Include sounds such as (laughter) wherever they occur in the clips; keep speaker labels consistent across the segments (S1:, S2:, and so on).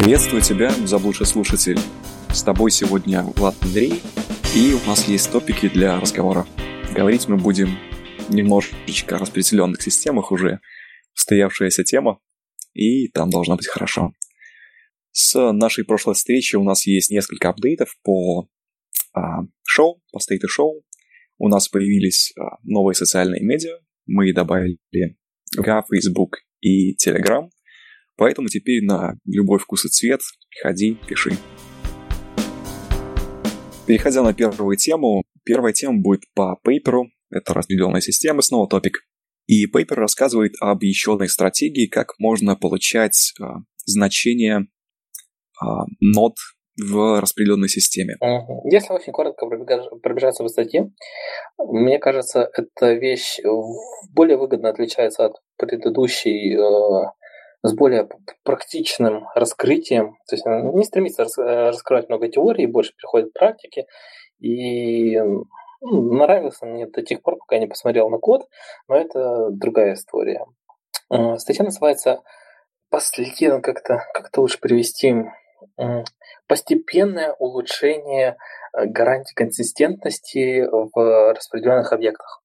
S1: Приветствую тебя, заблудший слушатель. С тобой сегодня Влад Андрей, и у нас есть топики для разговора. Говорить мы будем немножечко о распределенных системах уже, устоявшаяся тема, и там должно быть хорошо. С нашей прошлой встречи у нас есть несколько апдейтов по а, шоу, по стейту шоу. У нас появились а, новые социальные медиа. Мы добавили ВК, Facebook и Telegram. Поэтому теперь на любой вкус и цвет приходи, пиши. Переходя на первую тему, первая тема будет по пейперу. Это разделенная система, снова топик. И пейпер рассказывает об еще одной стратегии, как можно получать а, значения а, нод в распределенной системе.
S2: Если очень коротко пробежаться по статье, мне кажется, эта вещь более выгодно отличается от предыдущей э, с более практичным раскрытием. То есть не стремится раскрывать много теорий, больше приходит к практике. И ну, нравился мне до тех пор, пока я не посмотрел на код, но это другая история. Э, статья называется «Последнее, как-то как лучше привести постепенное улучшение э, гарантии консистентности в распределенных объектах.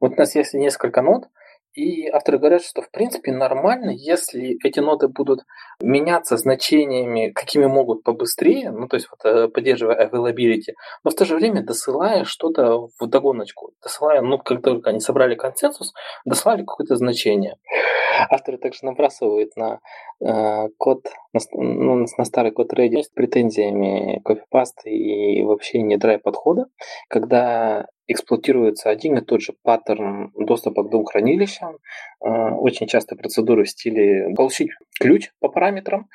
S2: Вот у нас есть несколько нод, и авторы говорят, что в принципе нормально, если эти ноды будут меняться значениями, какими могут побыстрее, ну то есть вот, э, поддерживая availability, но в то же время досылая что-то в догоночку, досылая, ну как только они собрали консенсус, досылали какое-то значение. Авторы также набрасывают на э, код, на, ну, на старый код Reddit с претензиями копипаста и вообще не драйв подхода, когда эксплуатируется один и тот же паттерн доступа к двум хранилищам. Э, очень часто процедуры в стиле получить ключ по параметрам,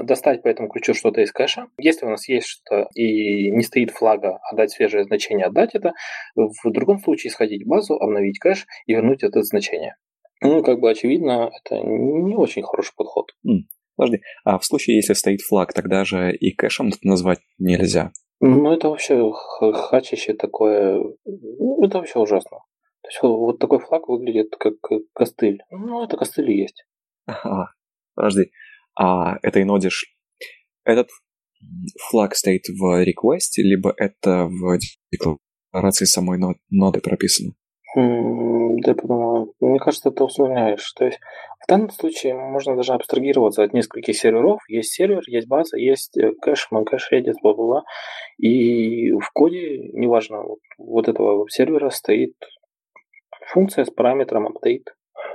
S2: достать по этому ключу что-то из кэша. Если у нас есть что-то и не стоит флага отдать свежее значение, отдать это. В другом случае сходить в базу, обновить кэш и вернуть это значение. Ну, как бы очевидно, это не очень хороший подход.
S1: Mm. Подожди, а в случае, если стоит флаг, тогда же и кэшем назвать нельзя?
S2: Ну, это вообще хачище такое, ну, это вообще ужасно. То есть вот такой флаг выглядит как костыль. Ну, это костыль и есть.
S1: Ага, подожди, а этой ноде этот флаг стоит в реквесте, либо это в декларации самой ноды прописано?
S2: Да, подумаю. Мне кажется, ты усложняешь. То есть в данном случае можно даже абстрагироваться от нескольких серверов. Есть сервер, есть база, есть э, кэш, кэш, Redis, бла-бла-бла. И в коде, неважно, вот, вот этого сервера стоит функция с параметром update.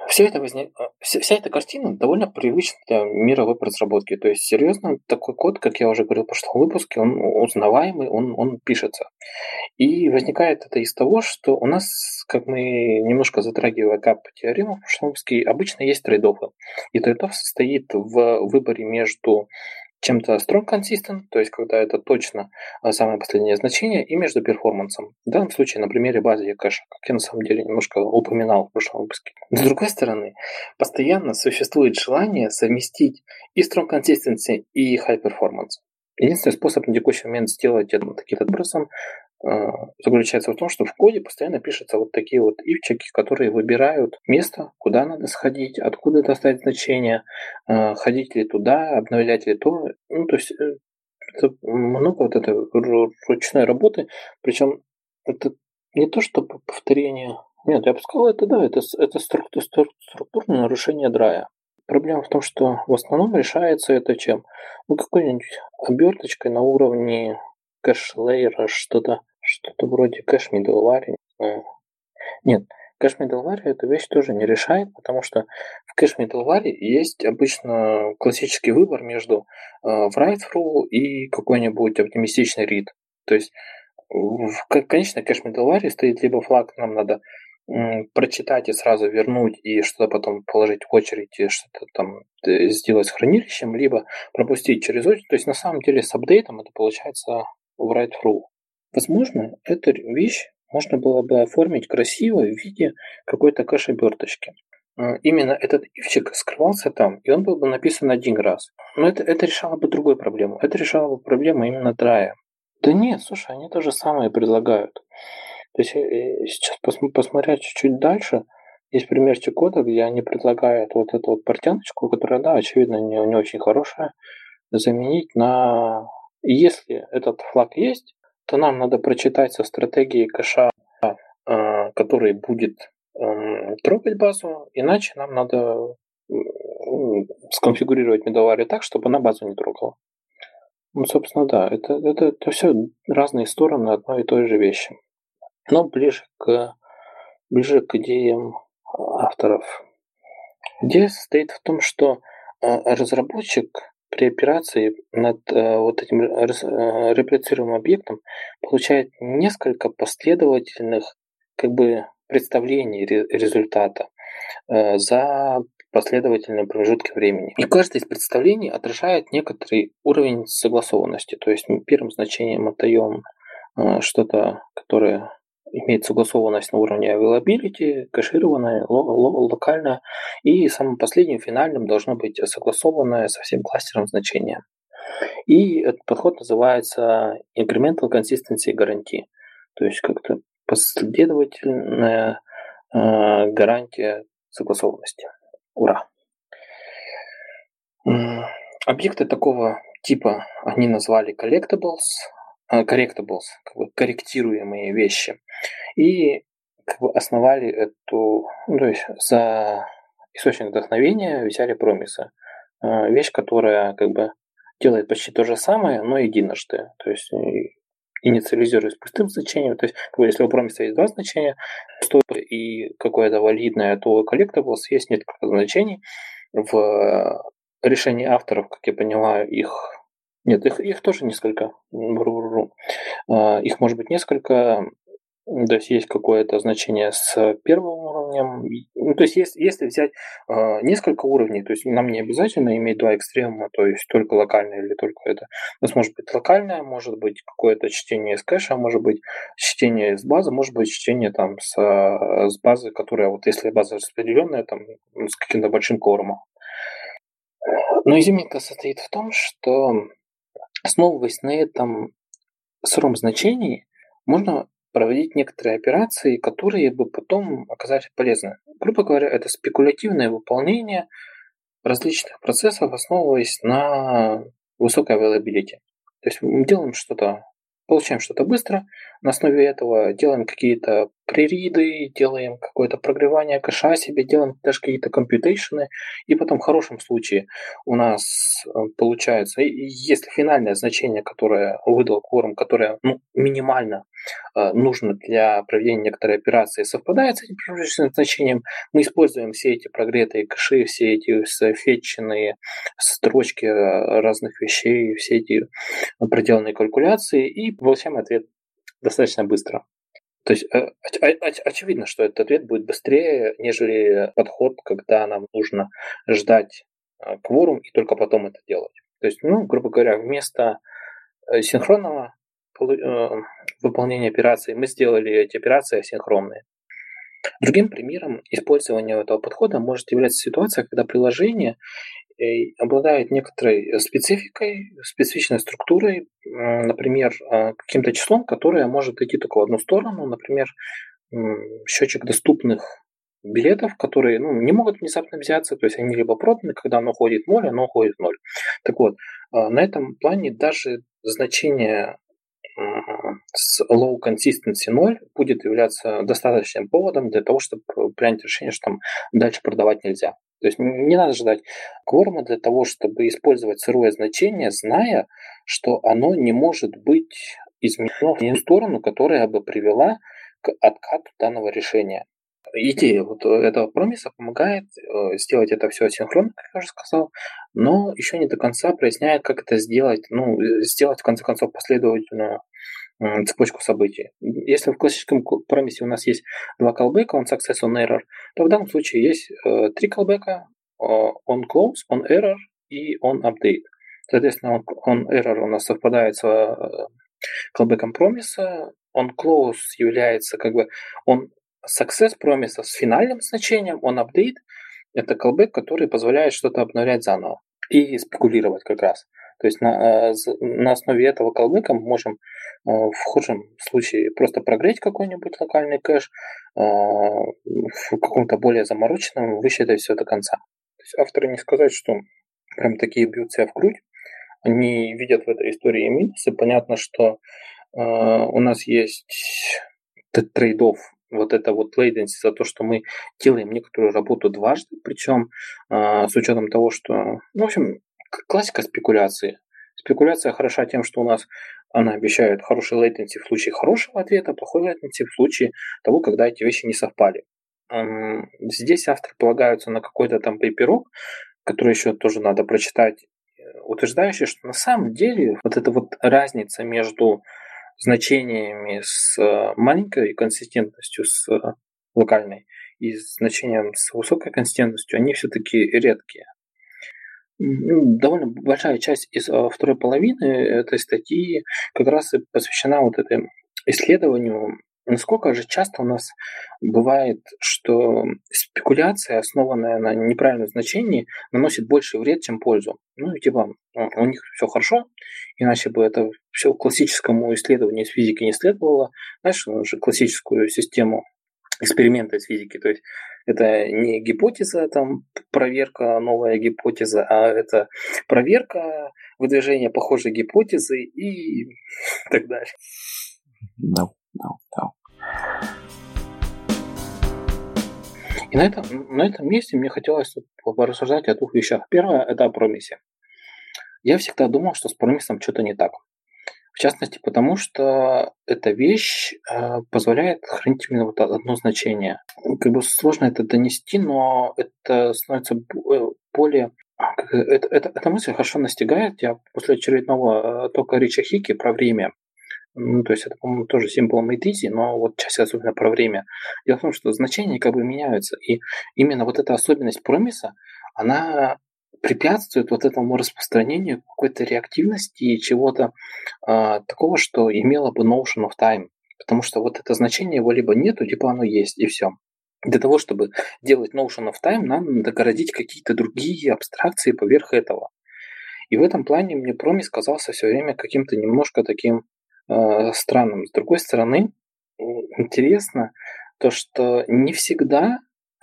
S2: Вся эта, возня... Э, вся, эта картина довольно привычна для мира веб-разработки. То есть, серьезно, такой код, как я уже говорил в прошлом выпуске, он узнаваемый, он, он пишется. И возникает это из того, что у нас, как мы немножко затрагивая кап теорему в прошлом выпуске, обычно есть трейдофы. И трейдоф состоит в выборе между чем-то strong consistent, то есть когда это точно а, самое последнее значение, и между перформансом. В данном случае на примере базы кэша, как я на самом деле немножко упоминал в прошлом выпуске. С другой стороны, постоянно существует желание совместить и strong consistency, и high performance. Единственный способ на текущий момент сделать это таким образом заключается в том, что в коде постоянно пишутся вот такие вот ивчики, которые выбирают место, куда надо сходить, откуда достать значение, э, ходить ли туда, обновлять ли то. Ну, то есть э, это много вот этой ручной работы, причем это не то, что повторение. Нет, я бы сказал, это да, это, это структурное нарушение драя. Проблема в том, что в основном решается это чем? Ну, какой-нибудь оберточкой на уровне кэш-лейера, что-то что-то вроде кэш middleware, не знаю. Нет, кэш middleware эту вещь тоже не решает, потому что в кэш middleware есть обычно классический выбор между э, write through и какой-нибудь оптимистичный read. То есть, в, конечно, кэш middleware стоит либо флаг, нам надо прочитать и сразу вернуть и что-то потом положить в очередь и что-то там э, сделать с хранилищем, либо пропустить через очередь. То есть на самом деле с апдейтом это получается write through. Возможно, эту вещь можно было бы оформить красиво в виде какой-то кэш-оберточки. А, именно этот ивчик скрывался там, и он был бы написан один раз. Но это, это решало бы другую проблему. Это решало бы проблему именно драя. Да нет, слушай, они то же самое предлагают. То есть э, э, сейчас пос, посмотря чуть-чуть дальше, есть примерчик кода, где они предлагают вот эту вот портяночку, которая, да, очевидно, не, не очень хорошая, заменить на... Если этот флаг есть, то нам надо прочитать со стратегией кэша, э, который будет эм, трогать базу, иначе нам надо сконфигурировать медоварию так, чтобы она базу не трогала. Ну, собственно, да, это, это, это все разные стороны одной и той же вещи. Но ближе к, ближе к идеям авторов. Идея состоит в том, что э, разработчик при операции над э, вот этим э, реплицируемым объектом получает несколько последовательных как бы представлений результата за последовательные промежутки времени. И каждое из представлений отражает некоторый уровень согласованности. То есть мы первым значением отдаем что-то, которое имеет согласованность на уровне availability, кэшированная, локальная, и самым последним, финальным должно быть согласованное со всем кластером значения. И этот подход называется Incremental Consistency Guarantee, то есть как-то последовательная э, гарантия согласованности. Ура! Объекты такого типа они назвали collectibles, correctables, как бы корректируемые вещи. И как бы основали эту, ну, то есть за источник вдохновения взяли промисы. Э, вещь, которая как бы делает почти то же самое, но единожды. То есть инициализирует с пустым значением. То есть, как бы, если у промиса есть два значения, и какое-то валидное, то у collectibles есть несколько значений. В решении авторов, как я понимаю, их нет, их, их тоже несколько. А, их может быть несколько. То есть есть какое-то значение с первым уровнем. Ну, то есть если, если взять э, несколько уровней, то есть нам не обязательно иметь два экстремума, то есть только локальное или только это. У нас может быть локальное, может быть какое-то чтение из кэша, может быть чтение из базы, может быть чтение там с, с базы, которая вот если база распределенная, там с каким-то большим кормом. Но изюминка состоит в том, что Основываясь на этом сыром значении, можно проводить некоторые операции, которые бы потом оказались полезны. Грубо говоря, это спекулятивное выполнение различных процессов, основываясь на высокой availability. То есть мы делаем что-то получаем что-то быстро, на основе этого делаем какие-то прериды, делаем какое-то прогревание кэша себе, делаем даже какие-то компьютейшены, и потом в хорошем случае у нас э, получается, если финальное значение, которое выдал кворум, которое ну, минимально э, нужно для проведения некоторой операции, совпадает с этим промежуточным значением, мы используем все эти прогретые кэши, все эти фетченные строчки э, разных вещей, все эти проделанные калькуляции и получаем ответ достаточно быстро. То есть оч- оч- очевидно, что этот ответ будет быстрее, нежели подход, когда нам нужно ждать кворум и только потом это делать. То есть, ну, грубо говоря, вместо синхронного выполнения операций мы сделали эти операции асинхронные. Другим примером использования этого подхода может являться ситуация, когда приложение обладает некоторой спецификой, специфичной структурой, например, а, каким-то числом, которое может идти только в одну сторону, например, счетчик доступных билетов, которые ну, не могут внезапно взяться, то есть они либо проданы, когда оно уходит в ноль, оно уходит в ноль. Так вот, а, на этом плане даже значение с low consistency 0 будет являться достаточным поводом для того, чтобы принять решение, что там дальше продавать нельзя. То есть не надо ждать кворума для того, чтобы использовать сырое значение, зная, что оно не может быть изменено в ту сторону, которая бы привела к откату данного решения. Идея вот этого промиса помогает э, сделать это все асинхронно, как я уже сказал, но еще не до конца проясняет, как это сделать, ну, сделать в конце концов последовательную цепочку событий. Если в классическом промисе у нас есть два колбека, on success, on error, то в данном случае есть э, три колбека, э, on close, on error и on update. Соответственно, on, error у нас совпадает с э, колбеком промиса, on close является как бы on success промиса с финальным значением, on update это колбек, который позволяет что-то обновлять заново и спекулировать как раз. То есть на, э, на основе этого колбека мы можем э, в худшем случае просто прогреть какой-нибудь локальный кэш, э, в каком-то более замороченном высчитать все до конца. То есть авторы не сказать, что прям такие бьют себя в грудь, они видят в этой истории минусы. Понятно, что э, у нас есть трейдов вот это вот latency за то, что мы делаем некоторую работу дважды, причем э, с учетом того, что, ну, в общем, классика спекуляции. Спекуляция хороша тем, что у нас она обещает хороший latency в случае хорошего ответа, плохой latency в случае того, когда эти вещи не совпали. Здесь авторы полагаются на какой-то там пейперок, который еще тоже надо прочитать, утверждающий, что на самом деле вот эта вот разница между значениями с маленькой консистентностью, с локальной, и значением с высокой консистентностью, они все-таки редкие. Довольно большая часть из а, второй половины этой статьи как раз и посвящена вот этому исследованию, насколько же часто у нас бывает, что спекуляция, основанная на неправильном значении, наносит больше вред, чем пользу. Ну, типа, у них все хорошо, иначе бы это все классическому исследованию из физики не следовало. Знаешь, уже классическую систему эксперимента из физики. То есть это не гипотеза, там, проверка, новая гипотеза, а это проверка выдвижения похожей гипотезы и (laughs) так далее.
S1: No, no, no.
S2: И на этом, на этом месте мне хотелось порассуждать о двух вещах. Первое – это о промисе. Я всегда думал, что с промисом что-то не так. В частности, потому что эта вещь э, позволяет хранить именно вот одно значение. Как бы сложно это донести, но это становится э, более это, это, эта мысль хорошо настигает. Я после очередного э, тока Рича Хики про время, ну, то есть это, по-моему, тоже символ Мейтизи, но вот часть особенно про время. Дело в том, что значения как бы меняются. И именно вот эта особенность промиса, она препятствует вот этому распространению какой-то реактивности и чего-то э, такого, что имело бы notion of time. Потому что вот это значение его либо нету, либо оно есть, и все. Для того, чтобы делать notion of time, нам надо городить какие-то другие абстракции поверх этого. И в этом плане мне Промис казался все время каким-то немножко таким э, странным. С другой стороны, интересно то, что не всегда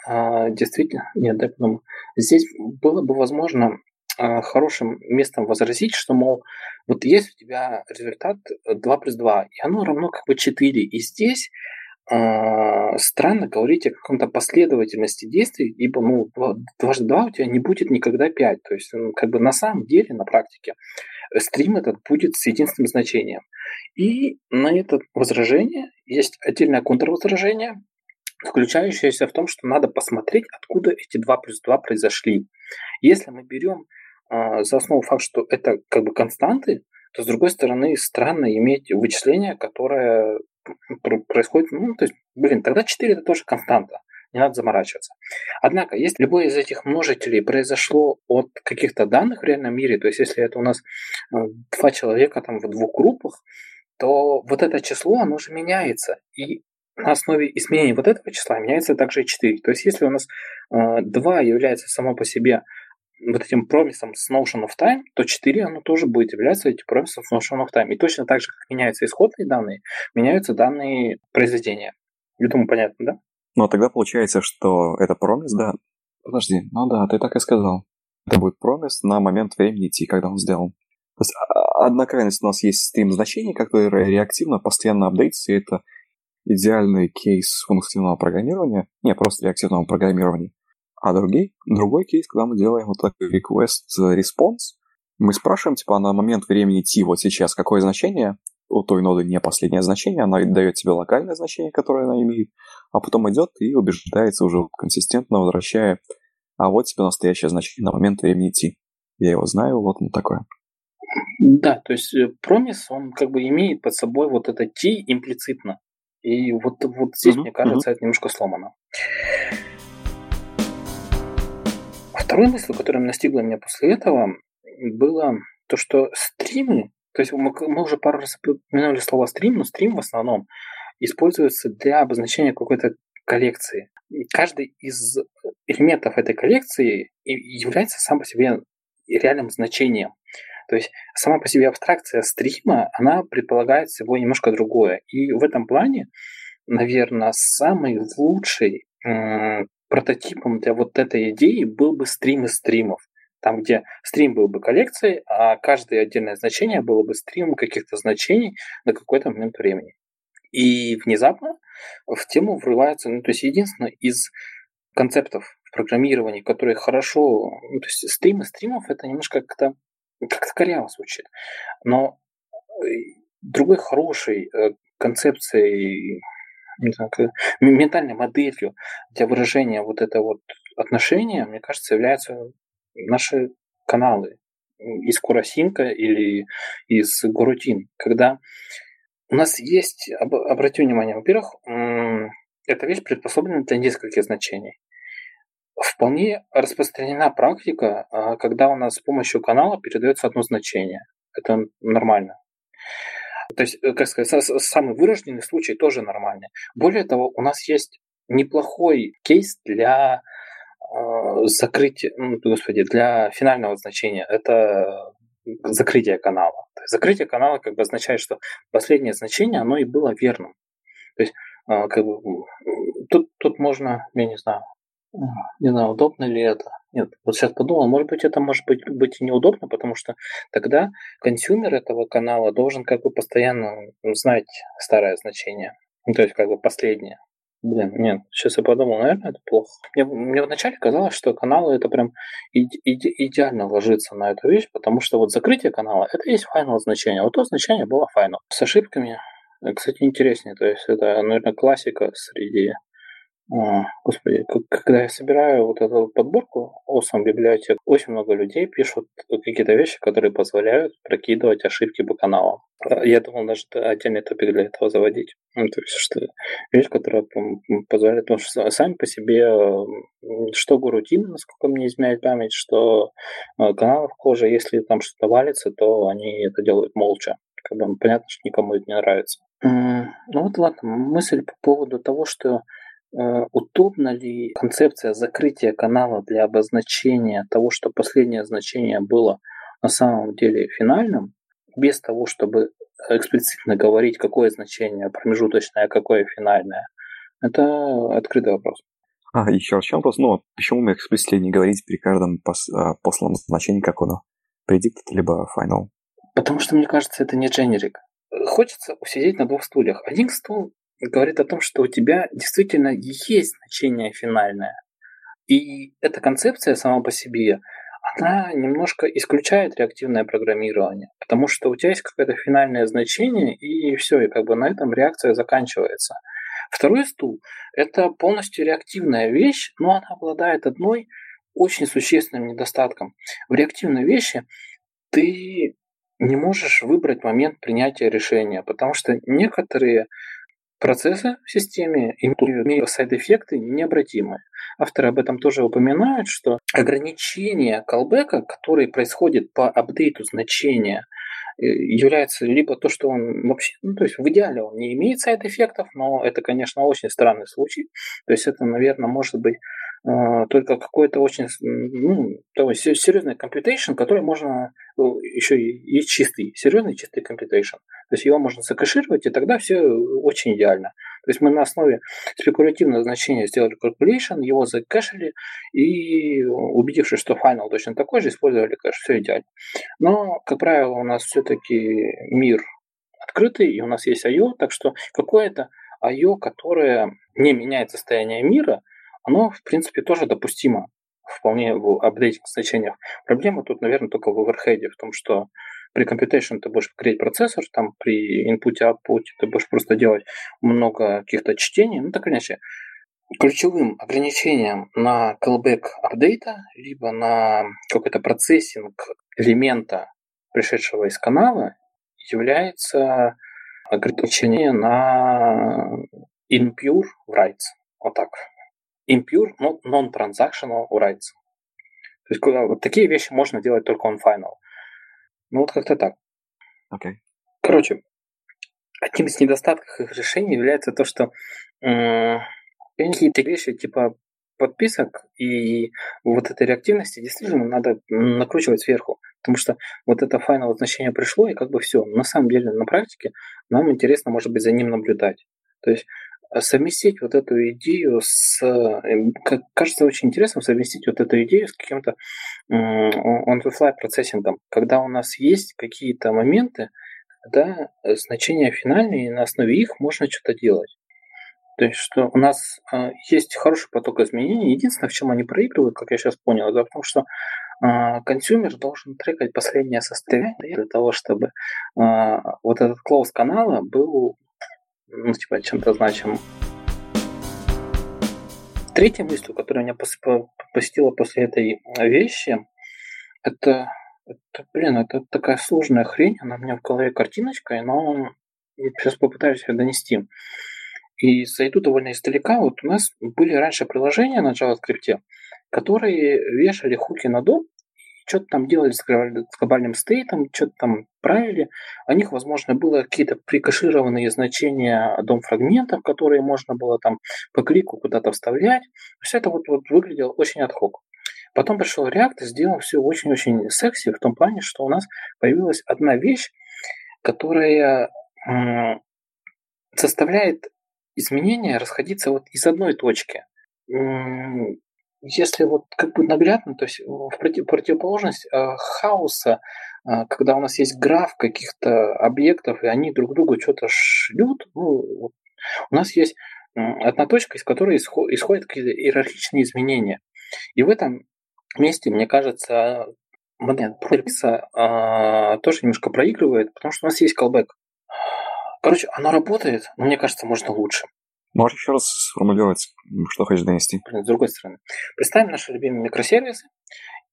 S2: действительно, нет, дай подумаю. Здесь было бы возможно а, хорошим местом возразить, что, мол, вот есть у тебя результат 2 плюс 2, и оно равно как бы 4. И здесь э, странно говорить о каком-то последовательности действий, ибо ну, дважды 2 у тебя не будет никогда 5. То есть, ну, как бы на самом деле, на практике, стрим этот будет с единственным значением. И на это возражение есть отдельное контрвозражение, заключающаяся в том, что надо посмотреть, откуда эти 2 плюс 2 произошли. Если мы берем э, за основу факт, что это как бы константы, то с другой стороны странно иметь вычисление, которое происходит, ну, то есть, блин, тогда 4 это тоже константа, не надо заморачиваться. Однако, если любой из этих множителей произошло от каких-то данных в реальном мире, то есть если это у нас э, два человека там в двух группах, то вот это число, оно же меняется. И на основе изменения вот этого числа меняется также и 4. То есть если у нас э, 2 является само по себе вот этим промисом с notion of time, то 4 оно тоже будет являться этим промисом с notion of time. И точно так же, как меняются исходные данные, меняются данные произведения. Я думаю, понятно, да?
S1: Ну, а тогда получается, что это промис, да. Подожди, ну да, ты так и сказал. Это будет промис на момент времени t, когда он сделан. То есть а, одна крайность у нас есть стрим значений, который реактивно постоянно апдейтится, и это идеальный кейс функционального программирования, не просто реактивного программирования, а другой, другой кейс, когда мы делаем вот такой request-response, мы спрашиваем, типа, на момент времени t вот сейчас, какое значение у той ноды не последнее значение, она дает тебе локальное значение, которое она имеет, а потом идет и убеждается уже консистентно, возвращая, а вот тебе настоящее значение на момент времени t. Я его знаю, вот он такое.
S2: Да, то есть промис, э, он как бы имеет под собой вот это t имплицитно. И вот, вот здесь, mm-hmm. мне кажется, mm-hmm. это немножко сломано. Второй мысль, которая настигла меня после этого, было то, что стримы, то есть мы, мы уже пару раз упомянули слово стрим, но стрим в основном используется для обозначения какой-то коллекции. И каждый из элементов этой коллекции является сам по себе реальным значением. То есть сама по себе абстракция стрима, она предполагает собой немножко другое. И в этом плане, наверное, самый лучший прототипом для вот этой идеи был бы стрим из стримов. Там, где стрим был бы коллекцией, а каждое отдельное значение было бы стримом каких-то значений на какой-то момент времени. И внезапно в тему врывается, ну, то есть единственное из концептов в программировании, которые хорошо, ну, то есть стримы стримов, это немножко как-то как-то коряво звучит. Но э, другой хорошей э, концепцией, знаю, ментальной моделью для выражения вот этого вот отношения, мне кажется, являются наши каналы из Курасинка или из Горутин, когда у нас есть, обратите внимание, во-первых, эта вещь приспособлена для нескольких значений. Вполне распространена практика, а, когда у нас с помощью канала передается одно значение. Это нормально. То есть, э, как сказать, самый вырожденный случай тоже нормальный. Более того, у нас есть неплохой кейс для э, закрытия, ну, господи, для финального значения. Это закрытие канала. То есть закрытие канала как бы означает, что последнее значение, оно и было верным. То есть э, как бы, тут, тут можно, я не знаю, не знаю, удобно ли это. Нет, вот сейчас подумал, может быть, это может быть, быть и неудобно, потому что тогда consumer этого канала должен как бы постоянно знать старое значение. Ну, то есть как бы последнее. Блин, нет, сейчас я подумал, наверное, это плохо. Мне, мне вначале казалось, что каналы это прям иде, иде, идеально ложится на эту вещь, потому что вот закрытие канала это есть final значение. Вот то значение было final. С ошибками, кстати, интереснее. То есть это, наверное, классика среди господи, когда я собираю вот эту подборку Awesome библиотек, очень много людей пишут какие-то вещи, которые позволяют прокидывать ошибки по каналам. А, я думал, даже отдельный топик для этого заводить. Ну, то есть, что вещь, которая позволяет, потому что сами по себе, что Гурутин, насколько мне изменяет память, что а, каналов кожи, если там что-то валится, то они это делают молча. Как бы понятно, что никому это не нравится. Ну вот ладно, мысль по поводу того, что удобна ли концепция закрытия канала для обозначения того, что последнее значение было на самом деле финальным, без того, чтобы эксплицитно говорить, какое значение промежуточное, а какое финальное? Это открытый вопрос.
S1: А, еще, еще вопрос. Ну, почему мы эксплицитно не говорить при каждом пос, а, посланном значении, как оно? Predicted либо final?
S2: Потому что, мне кажется, это не дженерик. Хочется усидеть на двух стульях. Один стул говорит о том, что у тебя действительно есть значение финальное. И эта концепция сама по себе, она немножко исключает реактивное программирование, потому что у тебя есть какое-то финальное значение, и все, и как бы на этом реакция заканчивается. Второй стул – это полностью реактивная вещь, но она обладает одной очень существенным недостатком. В реактивной вещи ты не можешь выбрать момент принятия решения, потому что некоторые процессы в системе имеют сайд-эффекты необратимые. Авторы об этом тоже упоминают, что ограничение колбека, который происходит по апдейту значения, э, является либо то, что он вообще, ну, то есть в идеале он не имеет сайд-эффектов, но это, конечно, очень странный случай. То есть это, наверное, может быть только какой-то очень ну, такой серьезный computation, который можно ну, еще и, чистый, серьезный чистый computation. То есть его можно закэшировать, и тогда все очень идеально. То есть мы на основе спекулятивного значения сделали calculation, его закэшили, и убедившись, что final точно такой же, использовали кэш. Все идеально. Но, как правило, у нас все-таки мир открытый, и у нас есть I.O., так что какое-то I.O., которое не меняет состояние мира, оно, в принципе, тоже допустимо вполне в апдейтинг значениях. Проблема тут, наверное, только в оверхеде, в том, что при computation ты будешь греть процессор, там при input output ты будешь просто делать много каких-то чтений. Ну, так или иначе, ключевым ограничением на callback апдейта, либо на какой-то процессинг элемента, пришедшего из канала, является ограничение на impure writes. Вот так impure, но non-transactional rights. То есть вот такие вещи можно делать только on final. Ну вот как-то так.
S1: Okay.
S2: Короче, одним из недостатков их решений является то, что э, какие-то вещи типа подписок и вот этой реактивности действительно надо накручивать сверху. Потому что вот это файновое значение пришло, и как бы все. На самом деле, на практике нам интересно, может быть, за ним наблюдать. То есть совместить вот эту идею с... Эм, кажется очень интересным совместить вот эту идею с каким-то on-the-fly процессингом, когда у нас есть какие-то моменты, когда значения финальные, и на основе их можно что-то делать. То есть, что у нас э, есть хороший поток изменений. Единственное, в чем они проигрывают, как я сейчас понял, это потому что э, consumer должен трекать последнее состояние для того, чтобы э, вот этот close канала был ну, типа, чем-то значимым. Третья мысль, которая меня посетила после этой вещи, это, это, блин, это такая сложная хрень, она у меня в голове картиночкой, но я сейчас попытаюсь ее донести. И зайду довольно издалека. Вот у нас были раньше приложения на JavaScript, которые вешали хуки на дом, что-то там делали с глобальным стейтом, что-то там правили. У них, возможно, было какие-то прикашированные значения дом фрагментов, которые можно было там по клику куда-то вставлять. Все это вот, вот выглядело очень отхок. Потом пришел React и сделал все очень-очень секси в том плане, что у нас появилась одна вещь, которая заставляет изменения расходиться вот из одной точки. Если вот как бы наглядно, то есть в противоположность э, хаоса, э, когда у нас есть граф каких-то объектов, и они друг другу что-то шлют, ну, вот, у нас есть одна точка, из которой исходят какие-то иерархичные изменения. И в этом месте, мне кажется, момент прогресса а, тоже немножко проигрывает, потому что у нас есть callback. Короче, оно работает, но мне кажется, можно лучше.
S1: Можешь еще раз сформулировать, что хочешь донести?
S2: С другой стороны. Представим наши любимые микросервисы,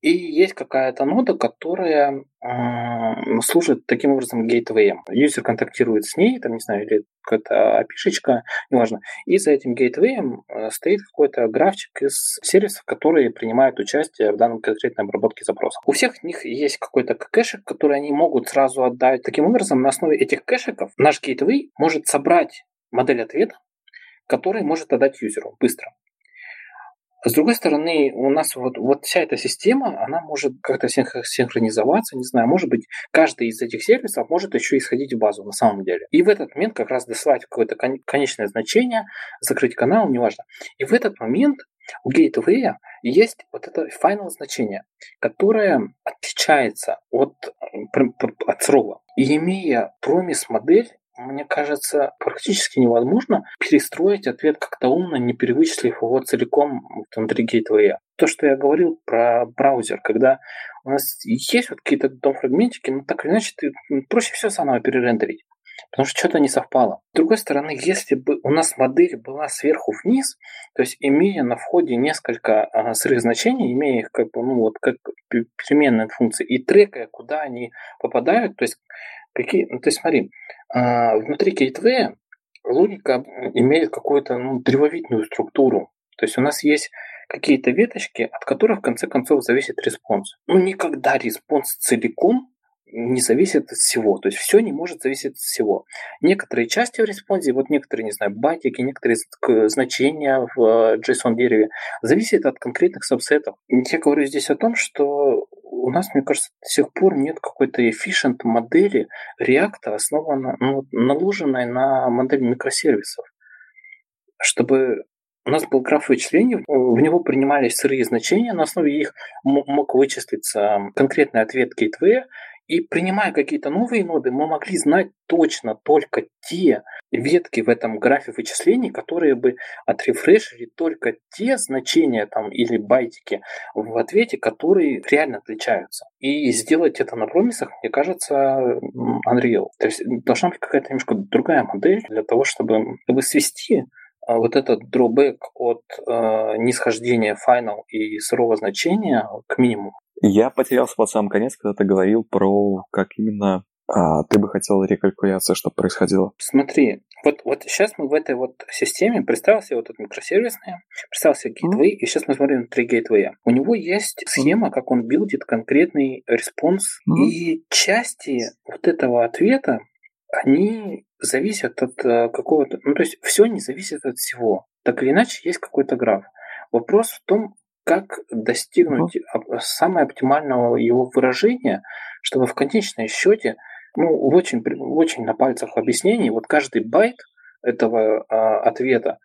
S2: и есть какая-то нода, которая э, служит таким образом гейтвеем. Юзер контактирует с ней, там, не знаю, или какая-то api неважно. И за этим гейтвеем э, стоит какой-то графчик из сервисов, которые принимают участие в данном конкретной обработке запроса. У всех них есть какой-то кэшек, который они могут сразу отдать. Таким образом, на основе этих кэшеков наш гейтвей может собрать модель ответа, который может отдать юзеру быстро. С другой стороны, у нас вот, вот вся эта система, она может как-то синхронизоваться, не знаю, может быть, каждый из этих сервисов может еще исходить в базу на самом деле. И в этот момент как раз досылать какое-то конечное значение, закрыть канал, неважно. И в этот момент у Gateway есть вот это final значение, которое отличается от, от срова. И имея промис модель, мне кажется, практически невозможно перестроить ответ как-то умно, не перевычислив его целиком внутри гейтвея. То, что я говорил про браузер, когда у нас есть вот какие-то дом-фрагментики, но так или иначе ты проще все заново перерендерить. Потому что что-то не совпало. С другой стороны, если бы у нас модель была сверху вниз, то есть имея на входе несколько а, сырых значений, имея их как бы, ну вот как переменные функции, и трекая, куда они попадают, то есть какие, ну, есть смотри, а, внутри gateway я логика имеет какую-то ну, древовидную структуру. То есть у нас есть какие-то веточки, от которых в конце концов зависит response. Ну, никогда response целиком не зависит от всего. То есть все не может зависеть от всего. Некоторые части в response е, вот некоторые, не знаю, байтики, некоторые значения в э, JSON-дереве зависят от конкретных сабсетов. Я говорю здесь о том, что у нас, мне кажется, до сих пор нет какой-то efficient модели React, основанной, ну, наложенной на модель микросервисов. Чтобы у нас был граф вычислений, в него принимались сырые значения, на основе их мог вычислиться конкретный ответ gateway, и принимая какие-то новые ноды, мы могли знать точно только те ветки в этом графе вычислений, которые бы отрефрешили только те значения там или байтики в ответе, которые реально отличаются. И сделать это на промисах, мне кажется, Unreal. То есть должна быть какая-то немножко другая модель для того, чтобы, чтобы свести вот этот drawback от э, нисхождения final и сырого значения к минимуму.
S1: Я потерялся под самый конец, когда ты говорил про как именно а, ты бы хотел рекалькуляцию, чтобы происходило.
S2: Смотри, вот, вот сейчас мы в этой вот системе, представил себе вот этот микросервисный, представил себе gateway, mm-hmm. и сейчас мы смотрим три gateway я. У него есть схема, как он build ит конкретный response, mm-hmm. и части вот этого ответа, они зависят от э, какого-то... Ну, то есть все не зависит от всего. Так или иначе, есть какой-то граф. Вопрос в том, как достигнуть uh-huh. самого оптимального его выражения, чтобы в конечном счете, ну, очень, очень на пальцах объяснений, вот каждый байт этого а, ответа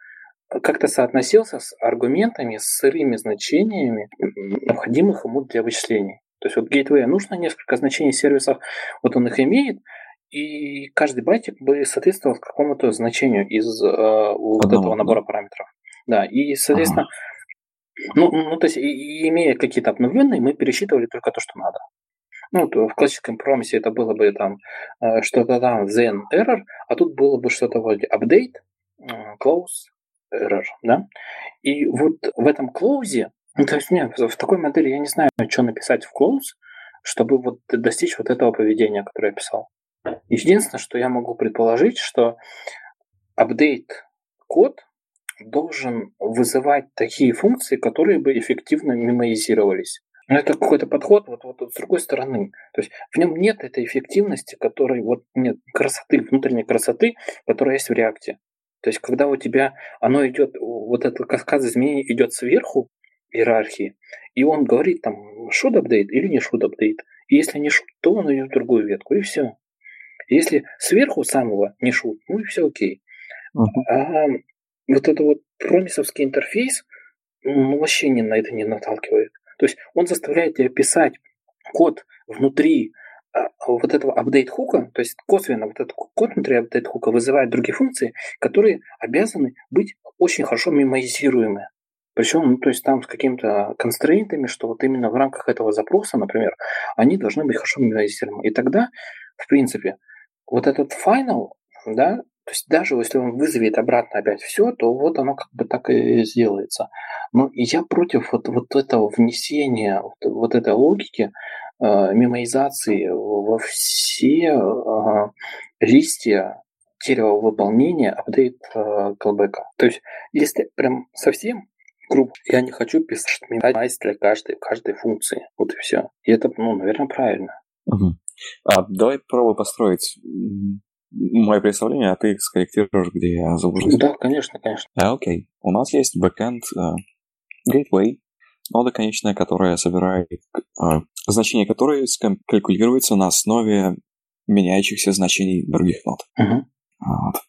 S2: как-то соотносился с аргументами, с сырыми значениями, необходимых ему для вычислений. То есть вот Gateway нужно несколько значений сервисов, вот он их имеет, и каждый байтик бы соответствовал какому-то значению из э, вот Одного, этого набора да? параметров. Да, и, соответственно, ага. ну, ну, то есть, и, имея какие-то обновленные, мы пересчитывали только то, что надо. Ну, то в классическом промисе это было бы там э, что-то там then error, а тут было бы что-то вроде update, э, close, error, да? И вот в этом close, ну, то есть, нет, в такой модели я не знаю, что написать в close, чтобы вот достичь вот этого поведения, которое я писал. Единственное, что я могу предположить, что апдейт код должен вызывать такие функции, которые бы эффективно мемоизировались. Но это какой-то подход вот, вот, вот с другой стороны. То есть в нем нет этой эффективности, которой вот нет красоты, внутренней красоты, которая есть в реакте. То есть когда у тебя оно идет, вот этот каскад изменений идет сверху иерархии, и он говорит там should update или не should update. И если не should, то он идет в другую ветку, и все. Если сверху самого не шут, ну и все окей. Uh-huh. А вот это вот промисовский интерфейс ну, вообще ни на это не наталкивает. То есть он заставляет тебя писать код внутри а, вот этого апдейт хука, то есть косвенно вот этот код внутри апдейт хука вызывает другие функции, которые обязаны быть очень хорошо мемоизируемы. Причем, ну, то есть там с какими-то констрейнтами, что вот именно в рамках этого запроса, например, они должны быть хорошо мемоизируемы. И тогда, в принципе, вот этот final, да, то есть даже если он вызовет обратно опять все, то вот оно как бы так и сделается. Но я против вот, вот этого внесения вот, вот этой логики э, мемоизации во все э, листья дерева выполнения апдейт э, callback. То есть если прям совсем грубо, я не хочу писать мемоиз для каждой, каждой функции. Вот и все. И это, ну, наверное, правильно.
S1: Угу. А, давай попробуй построить мое представление, а ты скорректируешь, где я заблужусь.
S2: Да, конечно, конечно.
S1: А, окей. У нас есть backend uh, gateway, нода конечная, которая собирает uh, значение которой калькулируется на основе меняющихся значений других нод.
S2: Uh-huh.
S1: Вот.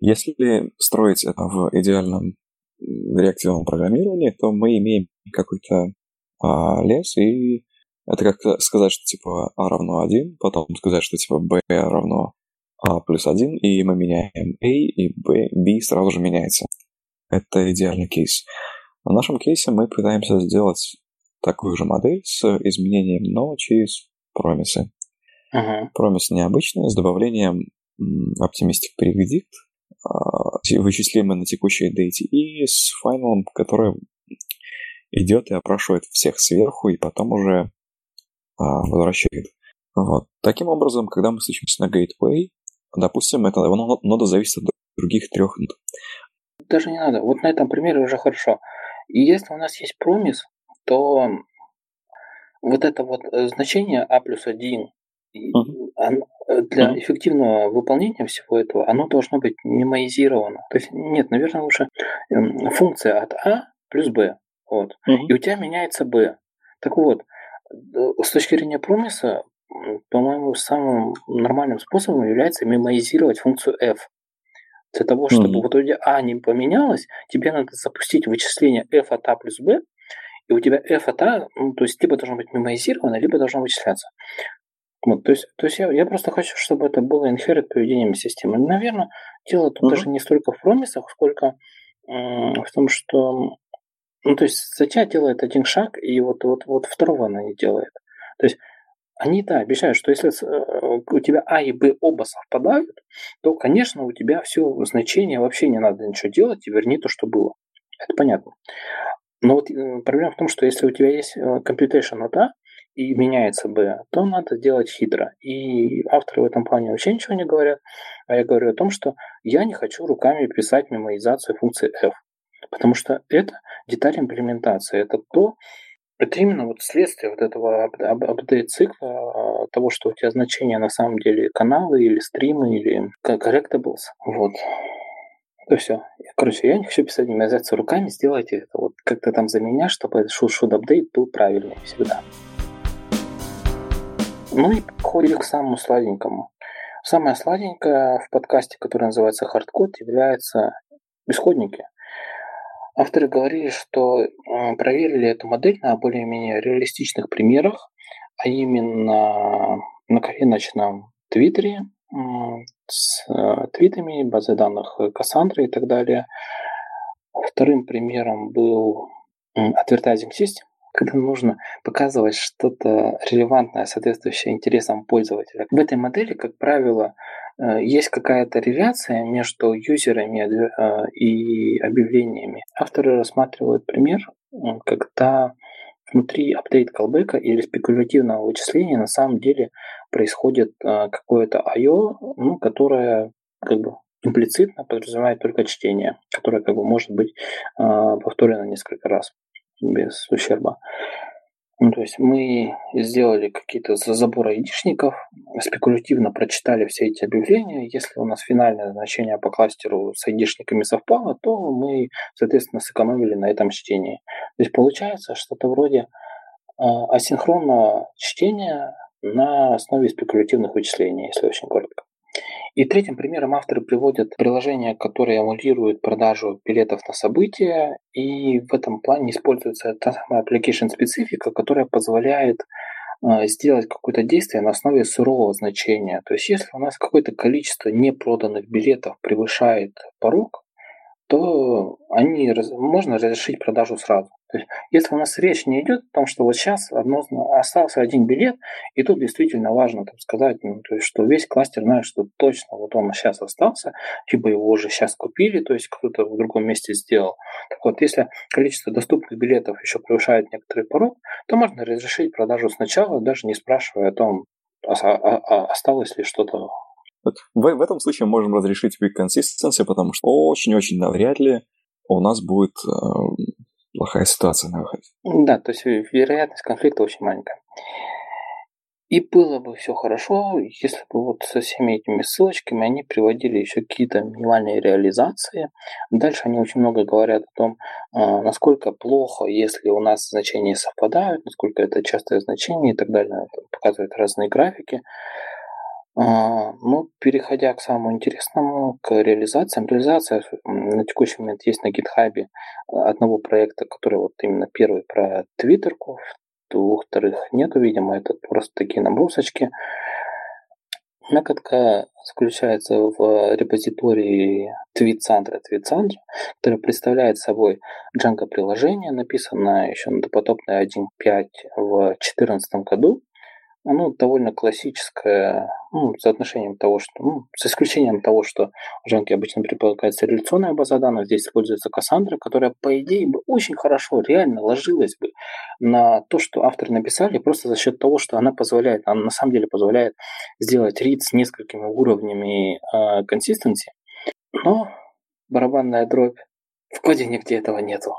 S1: Если строить это в идеальном реактивном программировании, то мы имеем какой-то uh, лес и это как сказать, что типа А равно 1, потом сказать, что типа B равно А плюс 1, и мы меняем A, и B, B сразу же меняется. Это идеальный кейс. В нашем кейсе мы пытаемся сделать такую же модель с изменением но через промисы.
S2: Uh-huh.
S1: Промис необычный, с добавлением Optimistic Predict, а, вычислимый на текущей дейте, и с файналом, который идет и опрашивает всех сверху, и потом уже возвращает. Вот. Таким образом, когда мы стучимся на Gateway, допустим, это нода зависит от других трех нод.
S2: Даже не надо. Вот на этом примере уже хорошо. И если у нас есть промис, то вот это вот э, значение А плюс 1 uh-huh. для uh-huh. эффективного выполнения всего этого, оно должно быть мемоизировано. То есть, нет, наверное, лучше эм, функция от А плюс Б. Вот. Uh-huh. И у тебя меняется Б. Так вот, с точки зрения промиса, по-моему, самым нормальным способом является мемоизировать функцию f. Для того, чтобы mm-hmm. вот тебя а не поменялось, тебе надо запустить вычисление f от a плюс b, и у тебя f от a, ну, то есть либо должно быть мемоизировано, либо должно вычисляться. Вот, то есть, то есть я, я просто хочу, чтобы это было inherit поведением системы. Наверное, дело тут mm-hmm. даже не столько в промисах, сколько э, в том, что ну, то есть статья делает один шаг, и вот, вот, вот второго она не делает. То есть они, да, обещают, что если э, у тебя А и Б оба совпадают, то, конечно, у тебя все значение вообще не надо ничего делать, и верни то, что было. Это понятно. Но вот э, проблема в том, что если у тебя есть э, computation от А и меняется B, то надо делать хитро. И авторы в этом плане вообще ничего не говорят. А я говорю о том, что я не хочу руками писать мемоизацию функции f. Потому что это деталь имплементации, это то, это именно вот следствие вот этого апдейт-цикла, а, того, что у тебя значения на самом деле каналы или стримы или correctables. Вот. То все. Короче, я не хочу писать мемоизацию руками, сделайте это вот как-то там за меня, чтобы этот should update был правильный всегда. Ну и подходим к самому сладенькому. Самое сладенькое в подкасте, который называется «Хардкод», является исходники. Авторы говорили, что проверили эту модель на более-менее реалистичных примерах, а именно на коленочном Твиттере, с э, твитами, базой данных Кассандры и так далее. Вторым примером был Advertising System, когда нужно показывать что-то релевантное, соответствующее интересам пользователя. В этой модели, как правило, э, есть какая-то реляция между юзерами э, и объявлениями. Авторы рассматривают пример, когда внутри апдейт callback или спекулятивного вычисления на самом деле происходит э, какое-то I.O., ну, которое как бы имплицитно подразумевает только чтение, которое как бы может быть повторено несколько раз без ущерба. Ну, то есть мы сделали какие-то заборы айдишников, спекулятивно прочитали все эти объявления. Если у нас финальное значение по кластеру с айдишниками совпало, то мы, соответственно, сэкономили на этом чтении. То есть получается что-то вроде а, асинхронного чтения на основе спекулятивных вычислений, если очень коротко. И третьим примером авторы приводят приложение, которое эмулирует продажу билетов на события, и в этом плане используется та самая application специфика, которая позволяет а, сделать какое-то действие на основе сырого значения. То есть если у нас какое-то количество непроданных билетов превышает порог, то они, можно разрешить продажу сразу. То есть, если у нас речь не идет о том, что вот сейчас одно, остался один билет, и тут действительно важно там, сказать, ну, то есть, что весь кластер знает, что точно вот он сейчас остался, либо его уже сейчас купили, то есть кто-то в другом месте сделал. Так вот, если количество доступных билетов еще превышает некоторый порог, то можно разрешить продажу сначала, даже не спрашивая о том, осталось ли что-то
S1: вот в, в этом случае мы можем разрешить weak consistency, потому что очень-очень навряд ли у нас будет э, плохая ситуация на выходе.
S2: Да, то есть вероятность конфликта очень маленькая. И было бы все хорошо, если бы вот со всеми этими ссылочками они приводили еще какие-то минимальные реализации. Дальше они очень много говорят о том, а, насколько плохо, если у нас значения совпадают, насколько это частое значение и так далее. Показывают разные графики. А, ну, переходя к самому интересному, к реализациям. Реализация на текущий момент есть на GitHub одного проекта, который вот именно первый про твиттерку, двух-вторых нету, видимо, это просто такие набросочки. Накатка заключается в репозитории TweetSandra, который представляет собой Django приложение, написанное еще на допотопной 1.5 в 2014 году, оно довольно классическое, ну, соотношением того, что, ну, с исключением того, что в Django обычно предполагается реляционная база данных, здесь используется Cassandra, которая, по идее, бы очень хорошо, реально ложилась бы на то, что авторы написали, просто за счет того, что она позволяет, она на самом деле позволяет сделать рид с несколькими уровнями э, консистенции, но барабанная дробь, в коде нигде этого нету.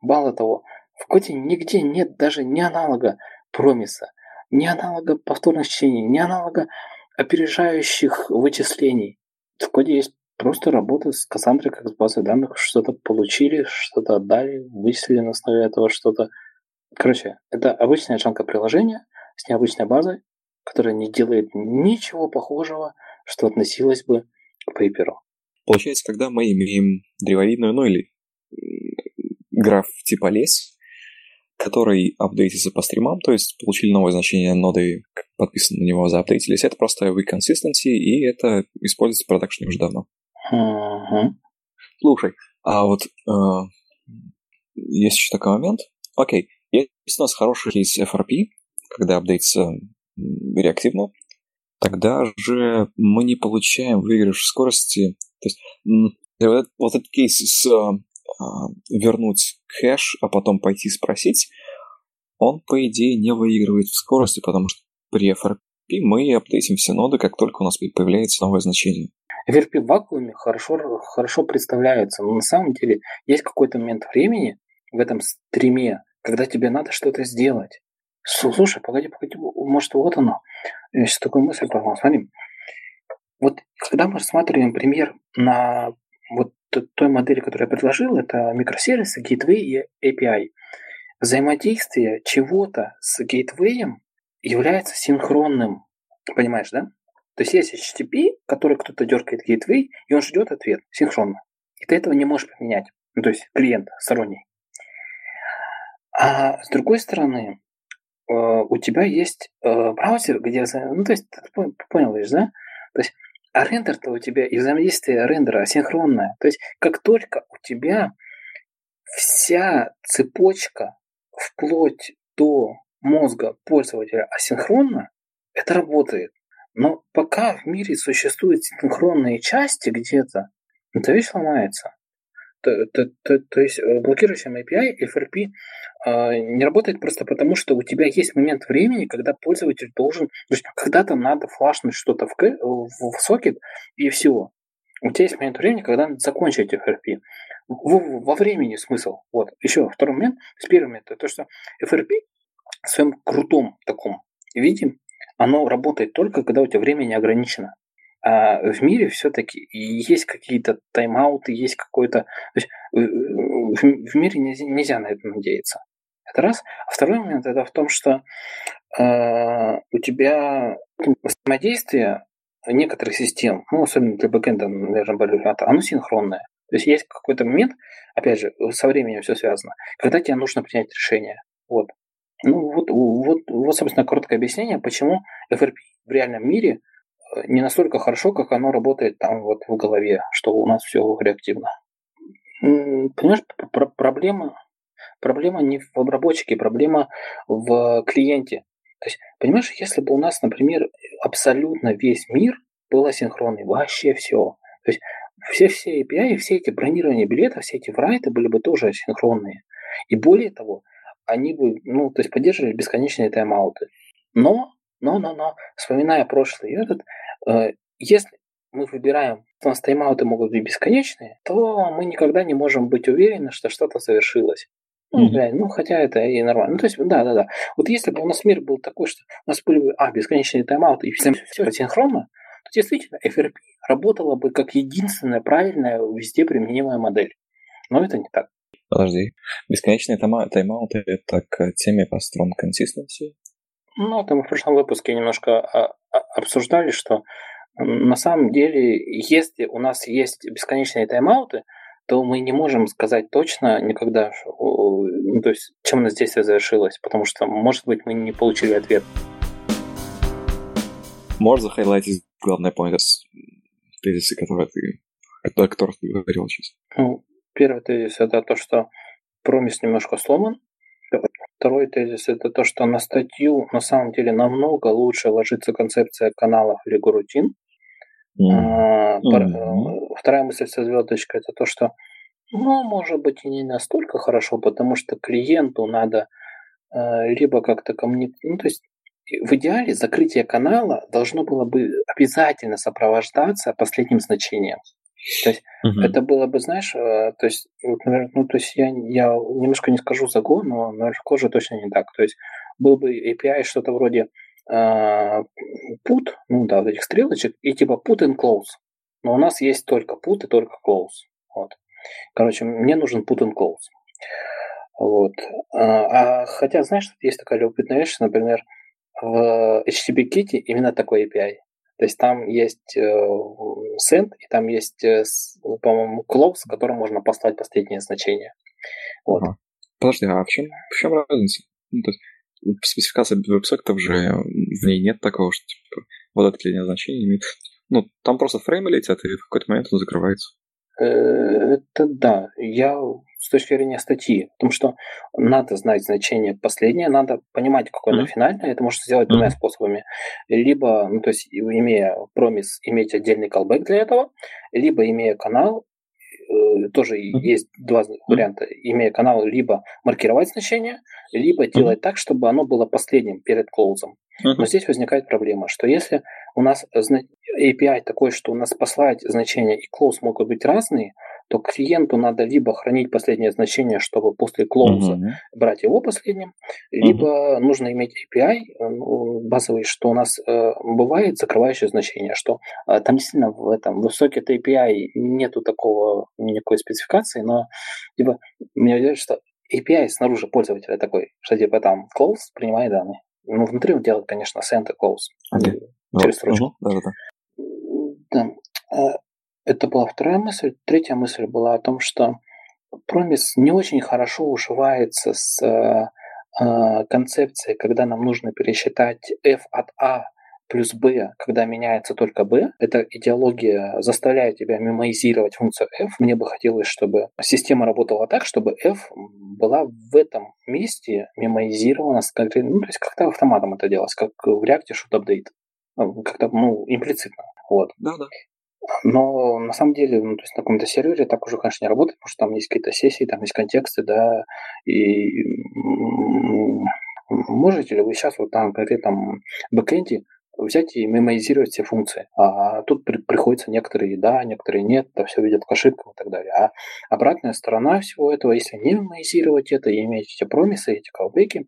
S2: Мало того, в коде нигде нет даже ни аналога промиса, ни аналога повторных чтений, ни аналога опережающих вычислений. В коде есть просто работа с Кассандрой как с базой данных, что-то получили, что-то отдали, вычислили на основе этого что-то. Короче, это обычное джанка приложение с необычной базой, которая не делает ничего похожего, что относилось бы к пейперу.
S1: Получается, когда мы имеем древовидную, ну или граф типа лес, который апдейтится по стримам, то есть получили новое значение ноды, подписаны на него, заапдейтились. Это просто weak consistency, и это используется в продакшене уже давно.
S2: Uh-huh.
S1: Слушай, а вот э, есть еще такой момент. Окей, есть у нас хороший кейс FRP, когда апдейтится реактивно, тогда же мы не получаем выигрыш в скорости. То есть вот, вот этот кейс с а, вернуть хэш, а потом пойти спросить, он, по идее, не выигрывает в скорости, потому что при FRP мы апдейтим все ноды, как только у нас появляется новое значение.
S2: FRP в вакууме хорошо, хорошо представляется, но на самом деле есть какой-то момент времени в этом стриме, когда тебе надо что-то сделать. Слушай, погоди, погоди, может, вот оно. Сейчас такую мысль поймал. Смотри, вот когда мы рассматриваем пример на вот той модели, которую я предложил, это микросервисы, гейтвей и API. Взаимодействие чего-то с гейтвеем является синхронным. Понимаешь, да? То есть есть HTTP, который кто-то дергает gateway, и он ждет ответ синхронно. И ты этого не можешь поменять. Ну, то есть клиент сторонний. А с другой стороны, э, у тебя есть э, браузер, где... Ну, то есть, ты понял, видишь, да? То есть, а рендер-то у тебя и взаимодействие рендера асинхронное. То есть, как только у тебя вся цепочка вплоть до мозга пользователя асинхронно, это работает. Но пока в мире существуют синхронные части где-то, эта вещь ломается. То, то, то, то есть э, блокирующим API FRP а, не работает просто потому, что у тебя есть момент времени, когда пользователь должен... То есть когда-то надо флашнуть что-то в, в, в сокет и всего. У тебя есть момент времени, когда надо закончить FRP. В, во времени смысл. Вот. Еще второй момент. С первым это то, что FRP в своем крутом таком виде, оно работает только, когда у тебя время не ограничено. А в мире все-таки есть какие-то тайм-ауты, есть какой-то... То есть э, в мире нельзя, нельзя на это надеяться. Это раз. А второй момент это в том, что э, у тебя взаимодействие некоторых систем, ну, особенно для бэкэнда, наверное, более оно синхронное. То есть есть какой-то момент, опять же, со временем все связано, когда тебе нужно принять решение. Вот. Ну, вот, вот, вот, собственно, короткое объяснение, почему FRP в реальном мире не настолько хорошо, как оно работает там вот в голове, что у нас все реактивно. Понимаешь, пр- проблема, проблема не в обработчике, проблема в клиенте. То есть, понимаешь, если бы у нас, например, абсолютно весь мир был асинхронный, вообще все. То есть все-все API, все эти бронирования билетов, все эти врайты были бы тоже асинхронные. И более того, они бы, ну, то есть поддерживали бесконечные тайм-ауты. Но но, но, но, вспоминая прошлый этот, э, если мы выбираем, у нас тайм-ауты могут быть бесконечные, то мы никогда не можем быть уверены, что что-то совершилось. Ну, mm-hmm. блядь, ну, хотя это и нормально. Ну, то есть, да, да, да. Вот если бы у нас мир был такой, что у нас были бы, а, бесконечные тайм-ауты, и все, все синхронно, то действительно FRP работала бы как единственная правильная везде применимая модель. Но это не так.
S1: Подожди. Бесконечные тайм-ауты — это к теме по strong consistency?
S2: Ну, это мы в прошлом выпуске немножко а, а, обсуждали, что на самом деле, если у нас есть бесконечные тайм-ауты, то мы не можем сказать точно никогда, ну, то есть, чем у нас действие завершилось, потому что, может быть, мы не получили ответ.
S1: Можешь захайлайтить главный поинт, тезисы, которые ты, о которых ты говорил сейчас?
S2: Ну, первый тезис – это то, что промис немножко сломан, Второй тезис – это то, что на статью на самом деле намного лучше ложится концепция каналов или горутин. Mm-hmm. Mm-hmm. Вторая мысль со звездочкой – это то, что ну, может быть, и не настолько хорошо, потому что клиенту надо э, либо как-то коммуницировать. Ну, то есть в идеале закрытие канала должно было бы обязательно сопровождаться последним значением. То есть угу. это было бы, знаешь, э, то есть, вот, ну, то есть я, я немножко не скажу загон, но на коже точно не так. То есть был бы API что-то вроде э, put, ну да, вот этих стрелочек, и типа put and close. Но у нас есть только put и только close. Вот. Короче, мне нужен put and close. Вот. А, а хотя, знаешь, есть такая любопытная вещь, например, в HTTP Kitty именно такой API. То есть там есть э, send, и там есть, э, по-моему, close, которым можно послать последнее значение. Вот. Ага.
S1: Подожди, а в чем, в чем разница? Ну, то есть, спецификация веб-сектов же в ней нет такого, что типа, вот это длинное значение имеет. Ну, там просто фреймы летят, и в какой-то момент он закрывается.
S2: Э, это да. Я с точки зрения статьи, потому что надо знать значение последнее, надо понимать, какое mm-hmm. оно финальное. Это можно сделать двумя mm-hmm. способами. Либо, ну, то есть, имея промис, иметь отдельный callback для этого, либо имея канал, э, тоже mm-hmm. есть два варианта. Имея канал, либо маркировать значение, либо mm-hmm. делать так, чтобы оно было последним перед клоузом. Mm-hmm. Но здесь возникает проблема, что если у нас API такой, что у нас послать значения и close могут быть разные, то клиенту надо либо хранить последнее значение, чтобы после клоуза uh-huh. брать его последним, либо uh-huh. нужно иметь API ну, базовый, что у нас э, бывает закрывающее значение, что э, там действительно в этом в Socket API нету такого никакой спецификации, но типа мне кажется, что API снаружи пользователя такой, что типа там close принимает данные. Ну, внутри он делает, конечно, send и close.
S1: Okay.
S2: вот. через строчку.
S1: Угу, да,
S2: да. Да. Это была вторая мысль. Третья мысль была о том, что Промис не очень хорошо уживается с э, концепцией, когда нам нужно пересчитать f от a плюс b, когда меняется только b. Эта идеология заставляет тебя мемоизировать функцию f. Мне бы хотелось, чтобы система работала так, чтобы f была в этом месте мемоизирована ну, то есть как-то автоматом это делалось, как в React should update. Как-то, ну, имплицитно. Вот.
S1: Да, да.
S2: Но на самом деле, ну, то есть на каком-то сервере так уже, конечно, не работает, потому что там есть какие-то сессии, там есть контексты, да, и можете ли вы сейчас вот там конкретном бэкэнде взять и мемоизировать все функции. А тут при, приходится некоторые да, некоторые нет, да, все видят к ошибкам и так далее. А обратная сторона всего этого, если не мемоизировать это и иметь эти промисы, эти колбеки,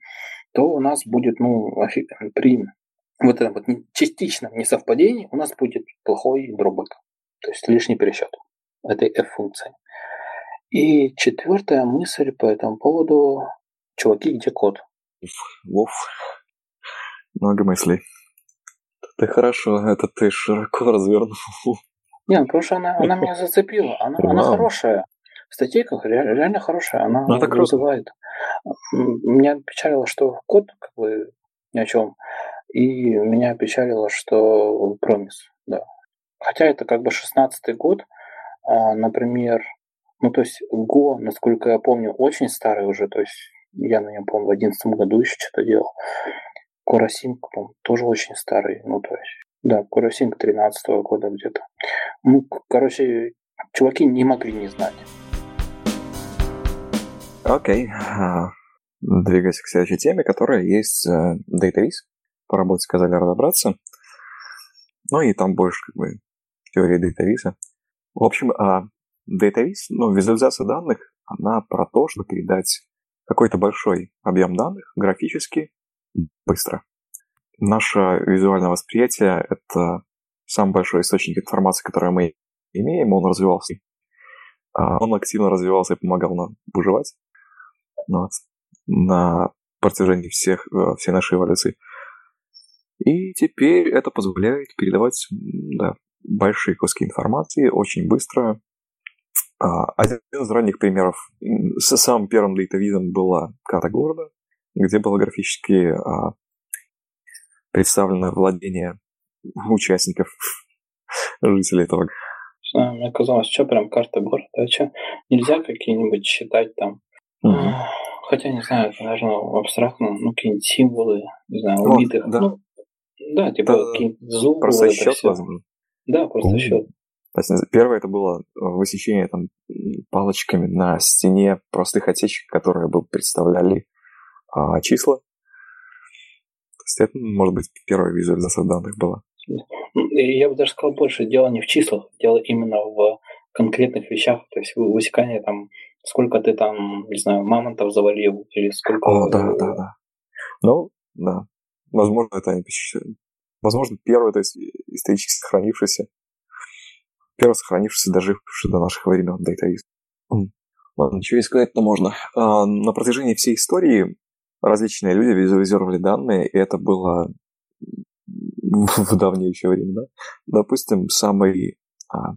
S2: то у нас будет, ну, при вот этом вот частичном несовпадении у нас будет плохой дробэк. То есть лишний пересчет этой f-функции. И четвертая мысль по этому поводу. Чуваки, где код?
S1: Вов. Много мыслей. Ты хорошо, это ты широко развернул.
S2: Не, ну потому что она, она (laughs) меня зацепила. Она, она хорошая. Статейка реально хорошая. Она ну, вызывает. Меня печалило, что код как бы ни о чем. И меня печалило, что промис, да. Хотя это как бы шестнадцатый год, а, например, ну то есть Go, насколько я помню, очень старый уже, то есть я на нем, по-моему, в одиннадцатом году еще что-то делал. Коросинг, по тоже очень старый, ну то есть, да, Коросинг 13 -го года где-то. Ну, короче, чуваки не могли не знать.
S1: Окей. Okay. Uh, двигаясь к следующей теме, которая есть uh, Database по работе сказали разобраться. Ну и там больше как бы теории дейтавиза. В общем, а дейтавиз, ну, визуализация данных, она про то, чтобы передать какой-то большой объем данных графически быстро. Наше визуальное восприятие — это самый большой источник информации, который мы имеем, он развивался. А, он активно развивался и помогал нам выживать вот, на протяжении всех, э, всей нашей эволюции. И теперь это позволяет передавать да, большие куски информации очень быстро. А, один из ранних примеров, с самым первым дейтавизом была карта города, где было графически а, представлено владение участников, жителей этого
S2: города. Мне казалось, что прям карта города, а что нельзя какие-нибудь считать там Угу. Хотя, не знаю, это, наверное, абстрактно, ну, какие-нибудь символы, не знаю, убитых. Вот, да. Ну, да, типа зубы.
S1: Просто счет, возможно.
S2: Да, просто счет.
S1: То есть первое это было высечение там палочками на стене простых отечек, которые бы представляли а, числа. То есть это, может быть, первая визуализация данных была.
S2: Я бы даже сказал больше, дело не в числах, дело именно в конкретных вещах, то есть высекание там, сколько ты там, не знаю, мамонтов завалил, или сколько...
S1: О, да, да, да. Ну, да, Возможно, это они Возможно, первый, то есть исторически сохранившийся, первый сохранившийся, доживший до наших времен датаист. Ладно, ничего и сказать-то можно. А, на протяжении всей истории различные люди визуализировали данные, и это было (laughs) в давние еще времена. Допустим, самый, а,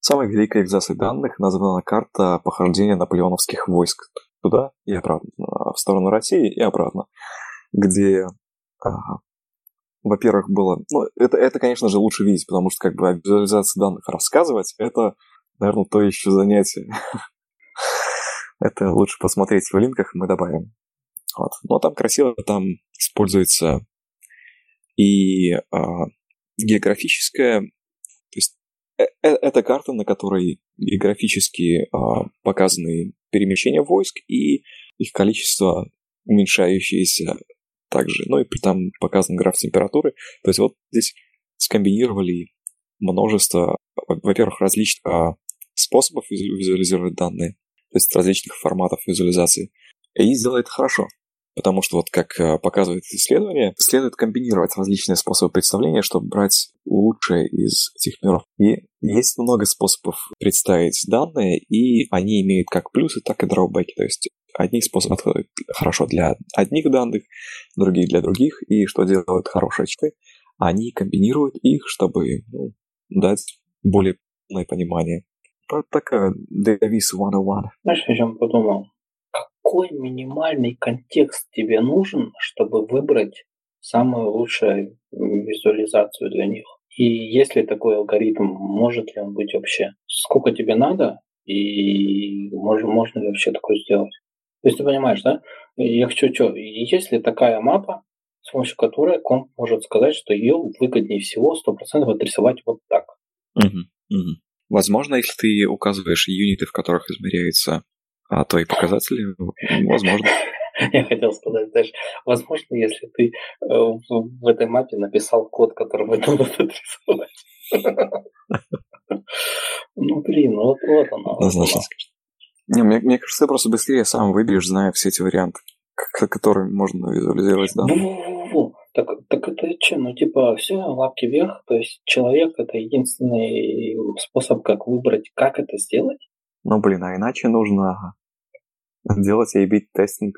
S1: самой великой экзацией данных названа карта похождения наполеоновских войск туда и обратно, в сторону России и обратно где, ага, во-первых, было... Ну, это, это, конечно же, лучше видеть, потому что как бы о визуализации данных рассказывать, это, наверное, то еще занятие. (laughs) это лучше посмотреть в линках, мы добавим. Вот. Но там красиво, там используется и а, географическая, то есть э, э, это карта, на которой географически а, показаны перемещения войск и их количество уменьшающееся также. Ну и там показан граф температуры. То есть вот здесь скомбинировали множество, во-первых, различных а, способов визуализировать данные, то есть различных форматов визуализации. И сделали это хорошо. Потому что, вот как а, показывает исследование, следует комбинировать различные способы представления, чтобы брать лучшее из этих миров. И есть много способов представить данные, и они имеют как плюсы, так и дроубеки. То есть одни способы подходят хорошо для одних данных, другие для других, и что делают хорошие читы, они комбинируют их, чтобы ну, дать более полное понимание. Вот такая Дэвис 101.
S2: Знаешь, о чем подумал? Какой минимальный контекст тебе нужен, чтобы выбрать самую лучшую визуализацию для них? И есть ли такой алгоритм, может ли он быть вообще? Сколько тебе надо, и можно, можно ли вообще такое сделать? То есть ты понимаешь, да? Я хочу что, есть ли такая мапа, с помощью которой комп может сказать, что ее выгоднее всего 100% отрисовать вот так?
S1: Угу, угу. Возможно, если ты указываешь юниты, в которых измеряются а, твои показатели, возможно. (laughs)
S2: Я хотел сказать, знаешь, возможно, если ты э, в, этой мапе написал код, который это будет отрисовать. (laughs) Ну, блин, вот, вот оно.
S1: Однозначно. Не, мне, мне кажется, ты просто быстрее сам выберешь, зная все эти варианты, которые можно визуализировать да?
S2: Во-во-во. Так, так это что, ну типа все, лапки вверх, то есть человек это единственный способ, как выбрать, как это сделать?
S1: Ну блин, а иначе нужно делать A-B тестинг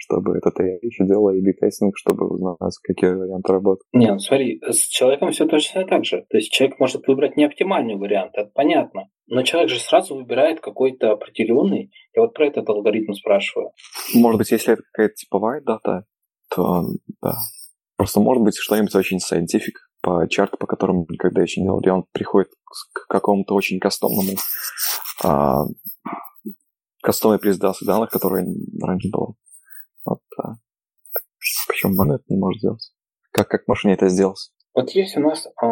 S1: чтобы этот AI еще делал A-B тестинг, чтобы узнать, какие варианты работают.
S2: Не, ну смотри, с человеком все точно так же. То есть человек может выбрать не оптимальный вариант, это понятно. Но человек же сразу выбирает какой-то определенный. Я вот про этот алгоритм спрашиваю.
S1: Может быть, если это какая-то типовая data, то да. Просто может быть что-нибудь очень scientific по chart у, по которому никогда еще не делал, и он приходит к какому-то очень кастомному а, кастомной презентации данных, которые раньше было. Вот, а, почему монет не может сделать? Как, как машине это сделать?
S2: Вот есть у нас э,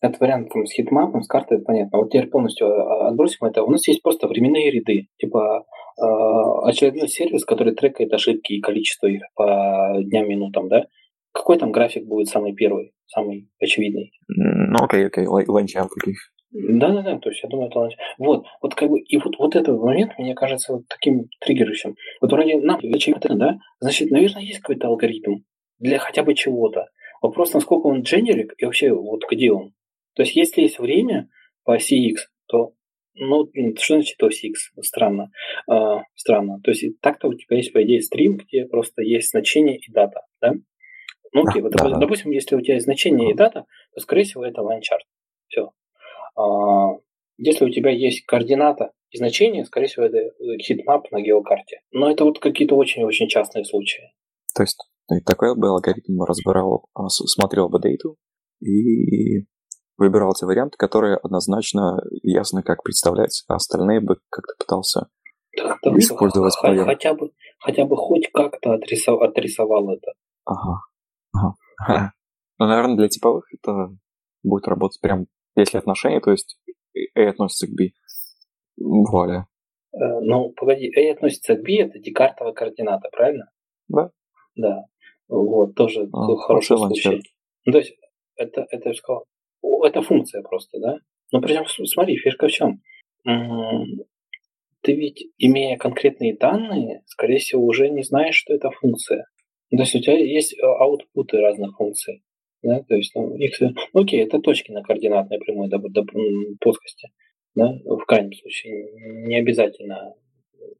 S2: этот вариант там, с heatmap ом, с картой, понятно. Вот теперь полностью а, отбросим это. У нас есть просто временные ряды. Типа э, очередной сервис, который трекает ошибки и количество их по дням, минутам, да? Какой там график будет самый первый, самый очевидный?
S1: Ну, окей, окей, ланчаут каких.
S2: Да, да, да, то есть я думаю, это вот, вот как бы и вот вот этот момент мне кажется вот таким триггерищем. Вот вроде нам очевидно, да, значит, наверное, есть какой-то алгоритм для хотя бы чего-то. Вопрос, насколько он дженерик и вообще вот где он. То есть если есть время по оси X, то ну, что значит оси X? Странно. А, странно. То есть так-то у тебя есть, по идее, стрим, где просто есть значение и дата, да? Ну, окей, вот, да, допустим, если у тебя есть значение и дата, то, скорее всего, это line chart. Все. А, если у тебя есть координата и значение, скорее всего, это heatmap на геокарте. Но это вот какие-то очень-очень частные случаи.
S1: То есть такой бы алгоритм разбирал, а, смотрел бы data у и выбирал те варианты, которые однозначно ясно как представлять, а остальные бы как-то пытался
S2: да, использовать х- хотя бы хотя бы хоть как-то отрисовал, отрисовал это.
S1: Ага. ага. (laughs) Ну, наверное, для типовых это будет работать прям если отношения, то есть A относится к B. Вуаля.
S2: Э, ну, погоди, A относится к B, это декартовая координата, правильно?
S1: Да.
S2: Да. Вот, тоже а, хороший случай. Ну, то есть, это, это, я сказал, это функция просто, да? Но причем, смотри, фишка в чем? Ты ведь, имея конкретные данные, скорее всего, уже не знаешь, что это функция. То есть у тебя есть э, аутпуты разных функций. Да? То есть там, их, ну, окей, это точки на координатной прямой до, до плоскости. Да? В крайнем случае. Не обязательно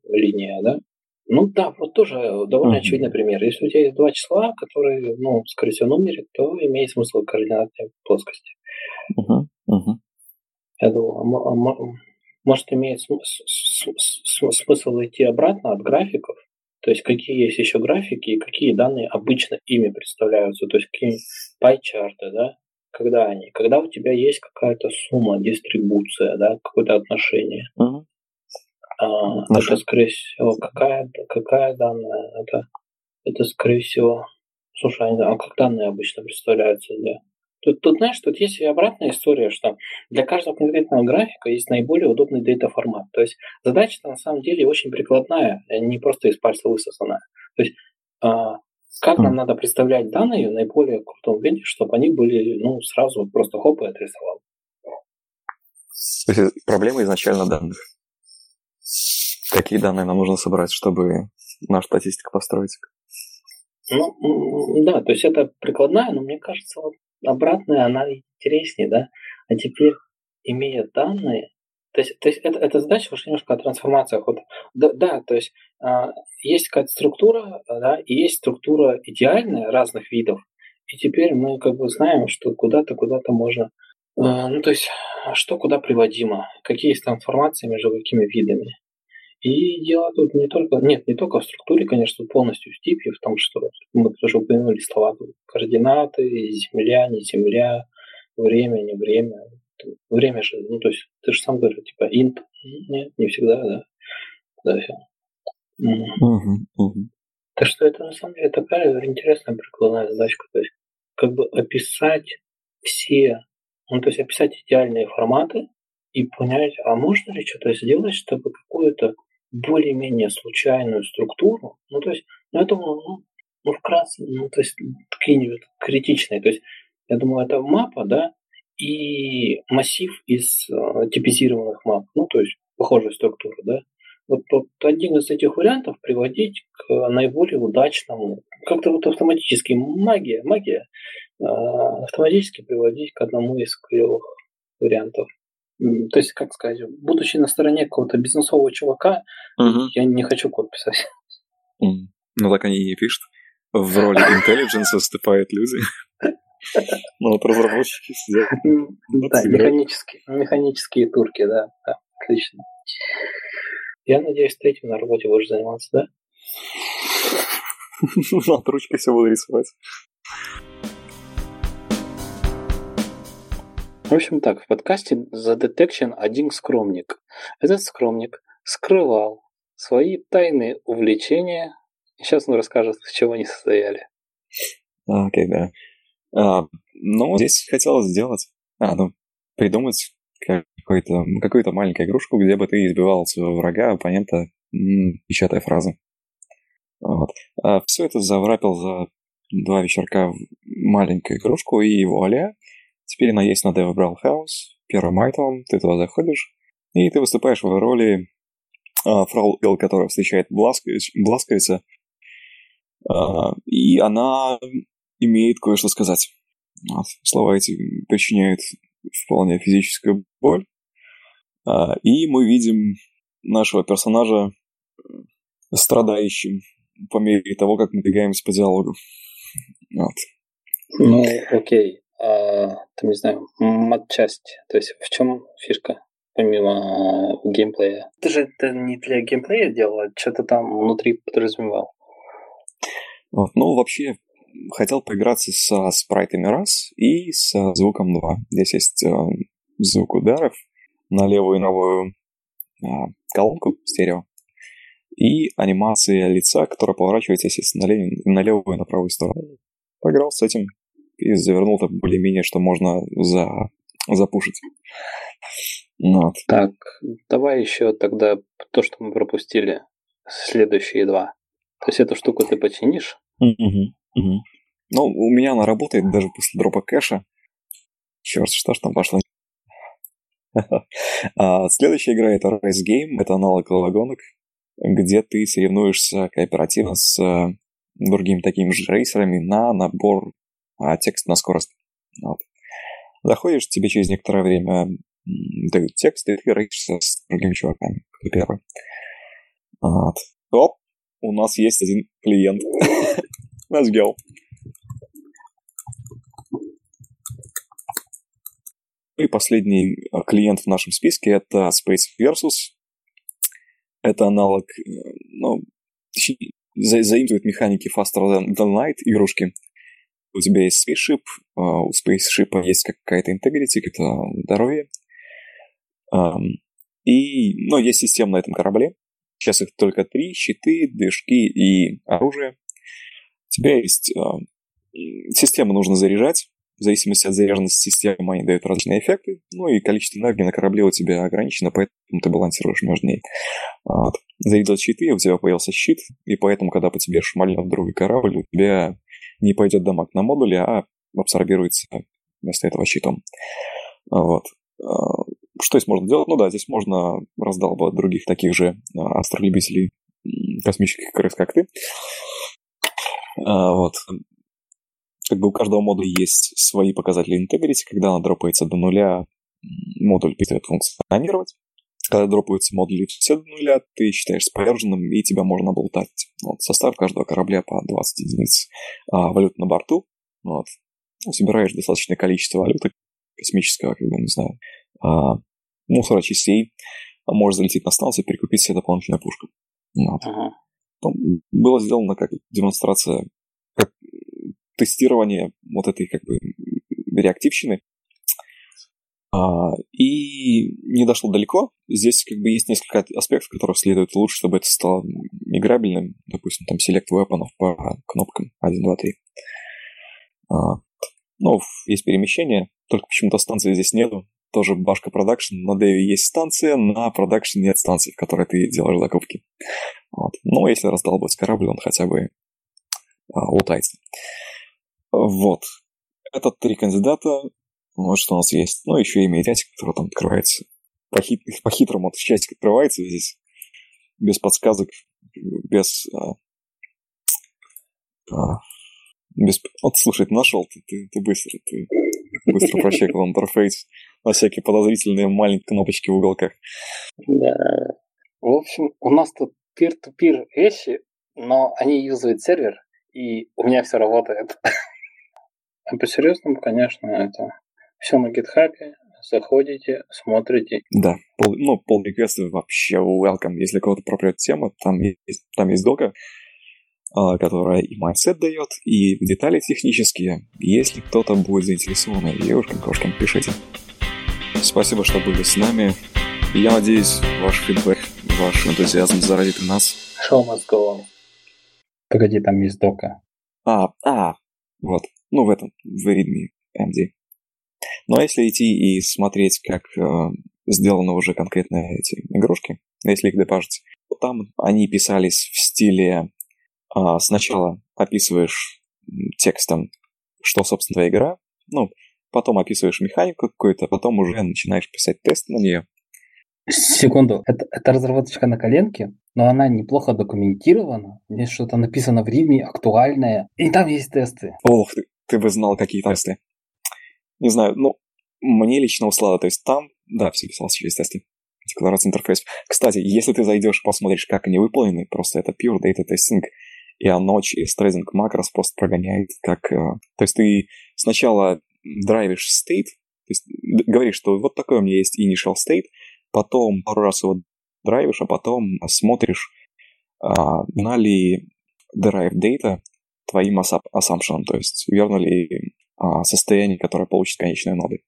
S2: линия, да? Ну да, вот тоже довольно uh-huh. очевидный пример. Если у тебя есть два числа, которые, ну, скорее всего, нумерит, то имеет смысл координатной плоскости.
S1: Uh-huh. Uh-huh.
S2: Я думаю, а, а, может, имеет смысл идти обратно от графиков, то есть какие есть еще графики и какие данные обычно ими представляются, то есть какие пай-чарты, да, когда они, когда у тебя есть какая-то сумма, дистрибуция, да, какое-то отношение.
S1: Uh-huh.
S2: А, это, скорее всего, какая, какая данная? Это, это, скорее всего, слушай, а как данные обычно представляются для Тут, тут, знаешь, тут есть и обратная история, что для каждого конкретного графика есть наиболее удобный дата-формат. То есть задача на самом деле очень прикладная, а не просто из пальца высосанная. То есть а, как нам надо представлять данные в наиболее крутом виде, чтобы они были, ну, сразу просто хоп и отрисовал.
S1: То есть проблема изначально данных. Какие данные нам нужно собрать, чтобы нашу статистику построить?
S2: Ну, да, то есть это прикладная, но мне кажется, вот обратная, она интереснее, да. А теперь, имея данные, то есть, то есть это, это задача уже немножко о трансформациях. Вот, да, да, то есть а, есть какая-то структура, да, и есть структура идеальная разных видов, И теперь мы как бы знаем, что куда-то, куда-то можно Э, ну, то есть, что куда приводимо, какие есть трансформации между какими видами. И дело тут не только, нет, не только в структуре, конечно, полностью в типе, в том, что мы тоже упомянули слова координаты, земля, не земля, время, не время. Время же, ну, то есть, ты же сам говорил, типа, int, нет, не всегда, да. Да, все. Так что это, на самом деле, такая интересная прикладная задачка. То есть, как бы описать все ну, то есть описать идеальные форматы и понять, а можно ли что-то сделать, чтобы какую-то более-менее случайную структуру, ну, то есть, ну, я ну, ну вкратце, ну, то есть, какие-нибудь критичные, то есть, я думаю, это мапа, да, и массив из э, типизированных мап, ну, то есть, похожая структура, да, вот, вот один из этих вариантов приводить к наиболее удачному, как-то вот автоматически магия, магия э, автоматически приводить к одному из клевых вариантов. То есть, как сказать, будучи на стороне какого-то бизнесового чувака, угу. я не хочу код писать. (laughs)
S1: Ну так они и пишут. В роли intelligence выступают люди. (laughs) Ну вот разработчики сидят.
S2: Да, механические, механические турки, да, да, отлично. Я надеюсь, ты этим на работе будешь заниматься, да? (laughs)
S1: Над ручкой все буду рисовать.
S2: В общем так, в подкасте Detection один скромник. Этот скромник скрывал свои тайные увлечения. Сейчас он расскажет, с чего они состояли.
S1: Окей, okay, да. А, ну, здесь хотелось сделать, а, ну, придумать какую-то какую маленькую игрушку, где бы ты избивал своего врага, оппонента, печатая фразы. Вот. А все это заврапил за два вечерка в маленькую игрушку, и вуаля, теперь она есть на Dev Brawl House, первым айтемом, ты туда заходишь, и ты выступаешь в роли а, фрау Эл, которая встречает Бласкович, Бласковица, а, и она имеет кое-что сказать. Вот. Слова эти причиняют вполне физическую боль. А, и мы видим нашего персонажа э, страдающим по мере того, как мы двигаемся по диалогу. Вот.
S2: Ну, окей. А, там, не знаю, мат-часть. То есть в чем фишка? Помимо геймплея. Ты же это не для геймплея делал, а что-то там внутри подразумевал.
S1: Вот. Ну, вообще, хотел поиграться со спрайтами раз и со звуком 2. Здесь есть э, звук ударов на левую и новую э, колонку стерео и анимация лица, которая поворачивается, естественно, на, лев... на левую и на правую сторону. Поиграл с этим и завернул так более-менее, что можно за... запушить.
S2: Вот. Так, давай еще тогда то, что мы пропустили, следующие два. То есть эту штуку ты починишь,
S1: угу. Угу. Ну, у меня она работает даже после дропа кэша. Черт, что ж там пошло. (laughs) а, следующая игра это Race Game, это аналог логонок, где ты соревнуешься кооперативно с э, другими такими же рейсерами на набор а, текста на скорость. Вот. Заходишь, тебе через некоторое время дают текст, и ты рейсишься с другими чуваками, кто первый. Вот. Оп, у нас есть один клиент. (laughs) Let's go. И последний а, клиент в нашем списке это Space Versus. Это аналог, э, ну, точнее, заимствует механики Faster Than, than Light игрушки. У тебя есть Spaceship, а, у Spaceship есть какая-то integrity, какое-то здоровье. И, ну, есть система на этом корабле. Сейчас их только три, щиты, движки и оружие тебя есть э, систему нужно заряжать. В зависимости от заряженности системы они дают различные эффекты. Ну и количество энергии на корабле у тебя ограничено, поэтому ты балансируешь между ней. Вот. Зарядил щиты, у тебя появился щит, и поэтому, когда по тебе шмальнет другой корабль, у тебя не пойдет дамаг на модуле, а абсорбируется вместо этого щитом. Вот. А, что здесь можно делать? Ну да, здесь можно раздалбывать других таких же а, астролюбителей космических крыс, как ты. А, вот. Как бы у каждого модуля есть свои показатели integrity. Когда она дропается до нуля, модуль перестает функционировать. Когда дропаются модули все до нуля, ты считаешь поверженным, и тебя можно болтать. Вот, состав каждого корабля по 20 единиц а, валют на борту. Вот. Ну, собираешь достаточное количество валюты космического, как бы, не знаю, а, мусора, частей, а можешь залететь на станцию, перекупить себе дополнительную пушку. Вот. Ага. было сделано как демонстрация, как тестирование вот этой как бы реактивщины. А, и не дошло далеко. Здесь как бы есть несколько аспектов, которых следует лучше, чтобы это стало играбельным. Допустим, там select weapon по кнопкам 1, 2, 3. А, ну, есть перемещение, только почему-то станции здесь нету. Тоже башка production. На dev и есть станция, на production нет станции, в которой ты делаешь закупки. Вот. Но если раздолбать корабль, он хотя бы а, лутается. Вот. Это три кандидата. Вот что у нас есть. Ну, еще и медиатик, который там открывается. По-хит... По-хитрому от часик открывается здесь. Без подсказок, без... А, а, без... Вот, слушай, ты нашел, ты, ты, ты быстро, ты быстро прочекал интерфейс на всякие подозрительные маленькие кнопочки в уголках.
S2: Да. В общем, у нас тут peer-to-peer вещи, но они юзают сервер, и у меня все работает. (laughs) А по-серьезному, конечно, это все на GitHub, заходите, смотрите.
S1: Да, пол, ну, пол реквесты вообще welcome. Если кого-то пропрет тема, там есть, там есть дока, а, которая и майсет дает, и детали технические. Если кто-то будет заинтересован, девушкам, кошкам, пишите. Спасибо, что были с нами. Я надеюсь, ваш фидбэк, ваш энтузиазм заразит и нас.
S2: Show must go on. Погоди, там есть дока.
S1: А, а, вот. Ну, в этом, в readme MD. Но если идти и смотреть, как э, сделаны уже конкретно эти игрушки, если их депажить, то там они писались в стиле э, сначала описываешь текстом, что, собственно, твоя игра, ну, потом описываешь механику какую-то, потом уже начинаешь писать тест на нее.
S2: Секунду, это, это разработочка на коленке, но она неплохо документирована. Здесь что-то написано в Риме, актуальное, и там есть тесты.
S1: Ох ты, ты бы знал, какие тесты. Не знаю, ну, мне лично услада, то есть там, да, все писалось через тесты. Декларация интерфейс. Кстати, если ты зайдешь и посмотришь, как они выполнены, просто это pure data testing, и оно через трейдинг макрос просто прогоняет, как... Э, то есть ты сначала драйвишь state, то есть говоришь, что вот такой у меня есть initial state, потом пару раз его драйвишь, а потом смотришь, а, на ли derived data твоим assumption, то есть верно ли состояние, которое получит конечные ноды.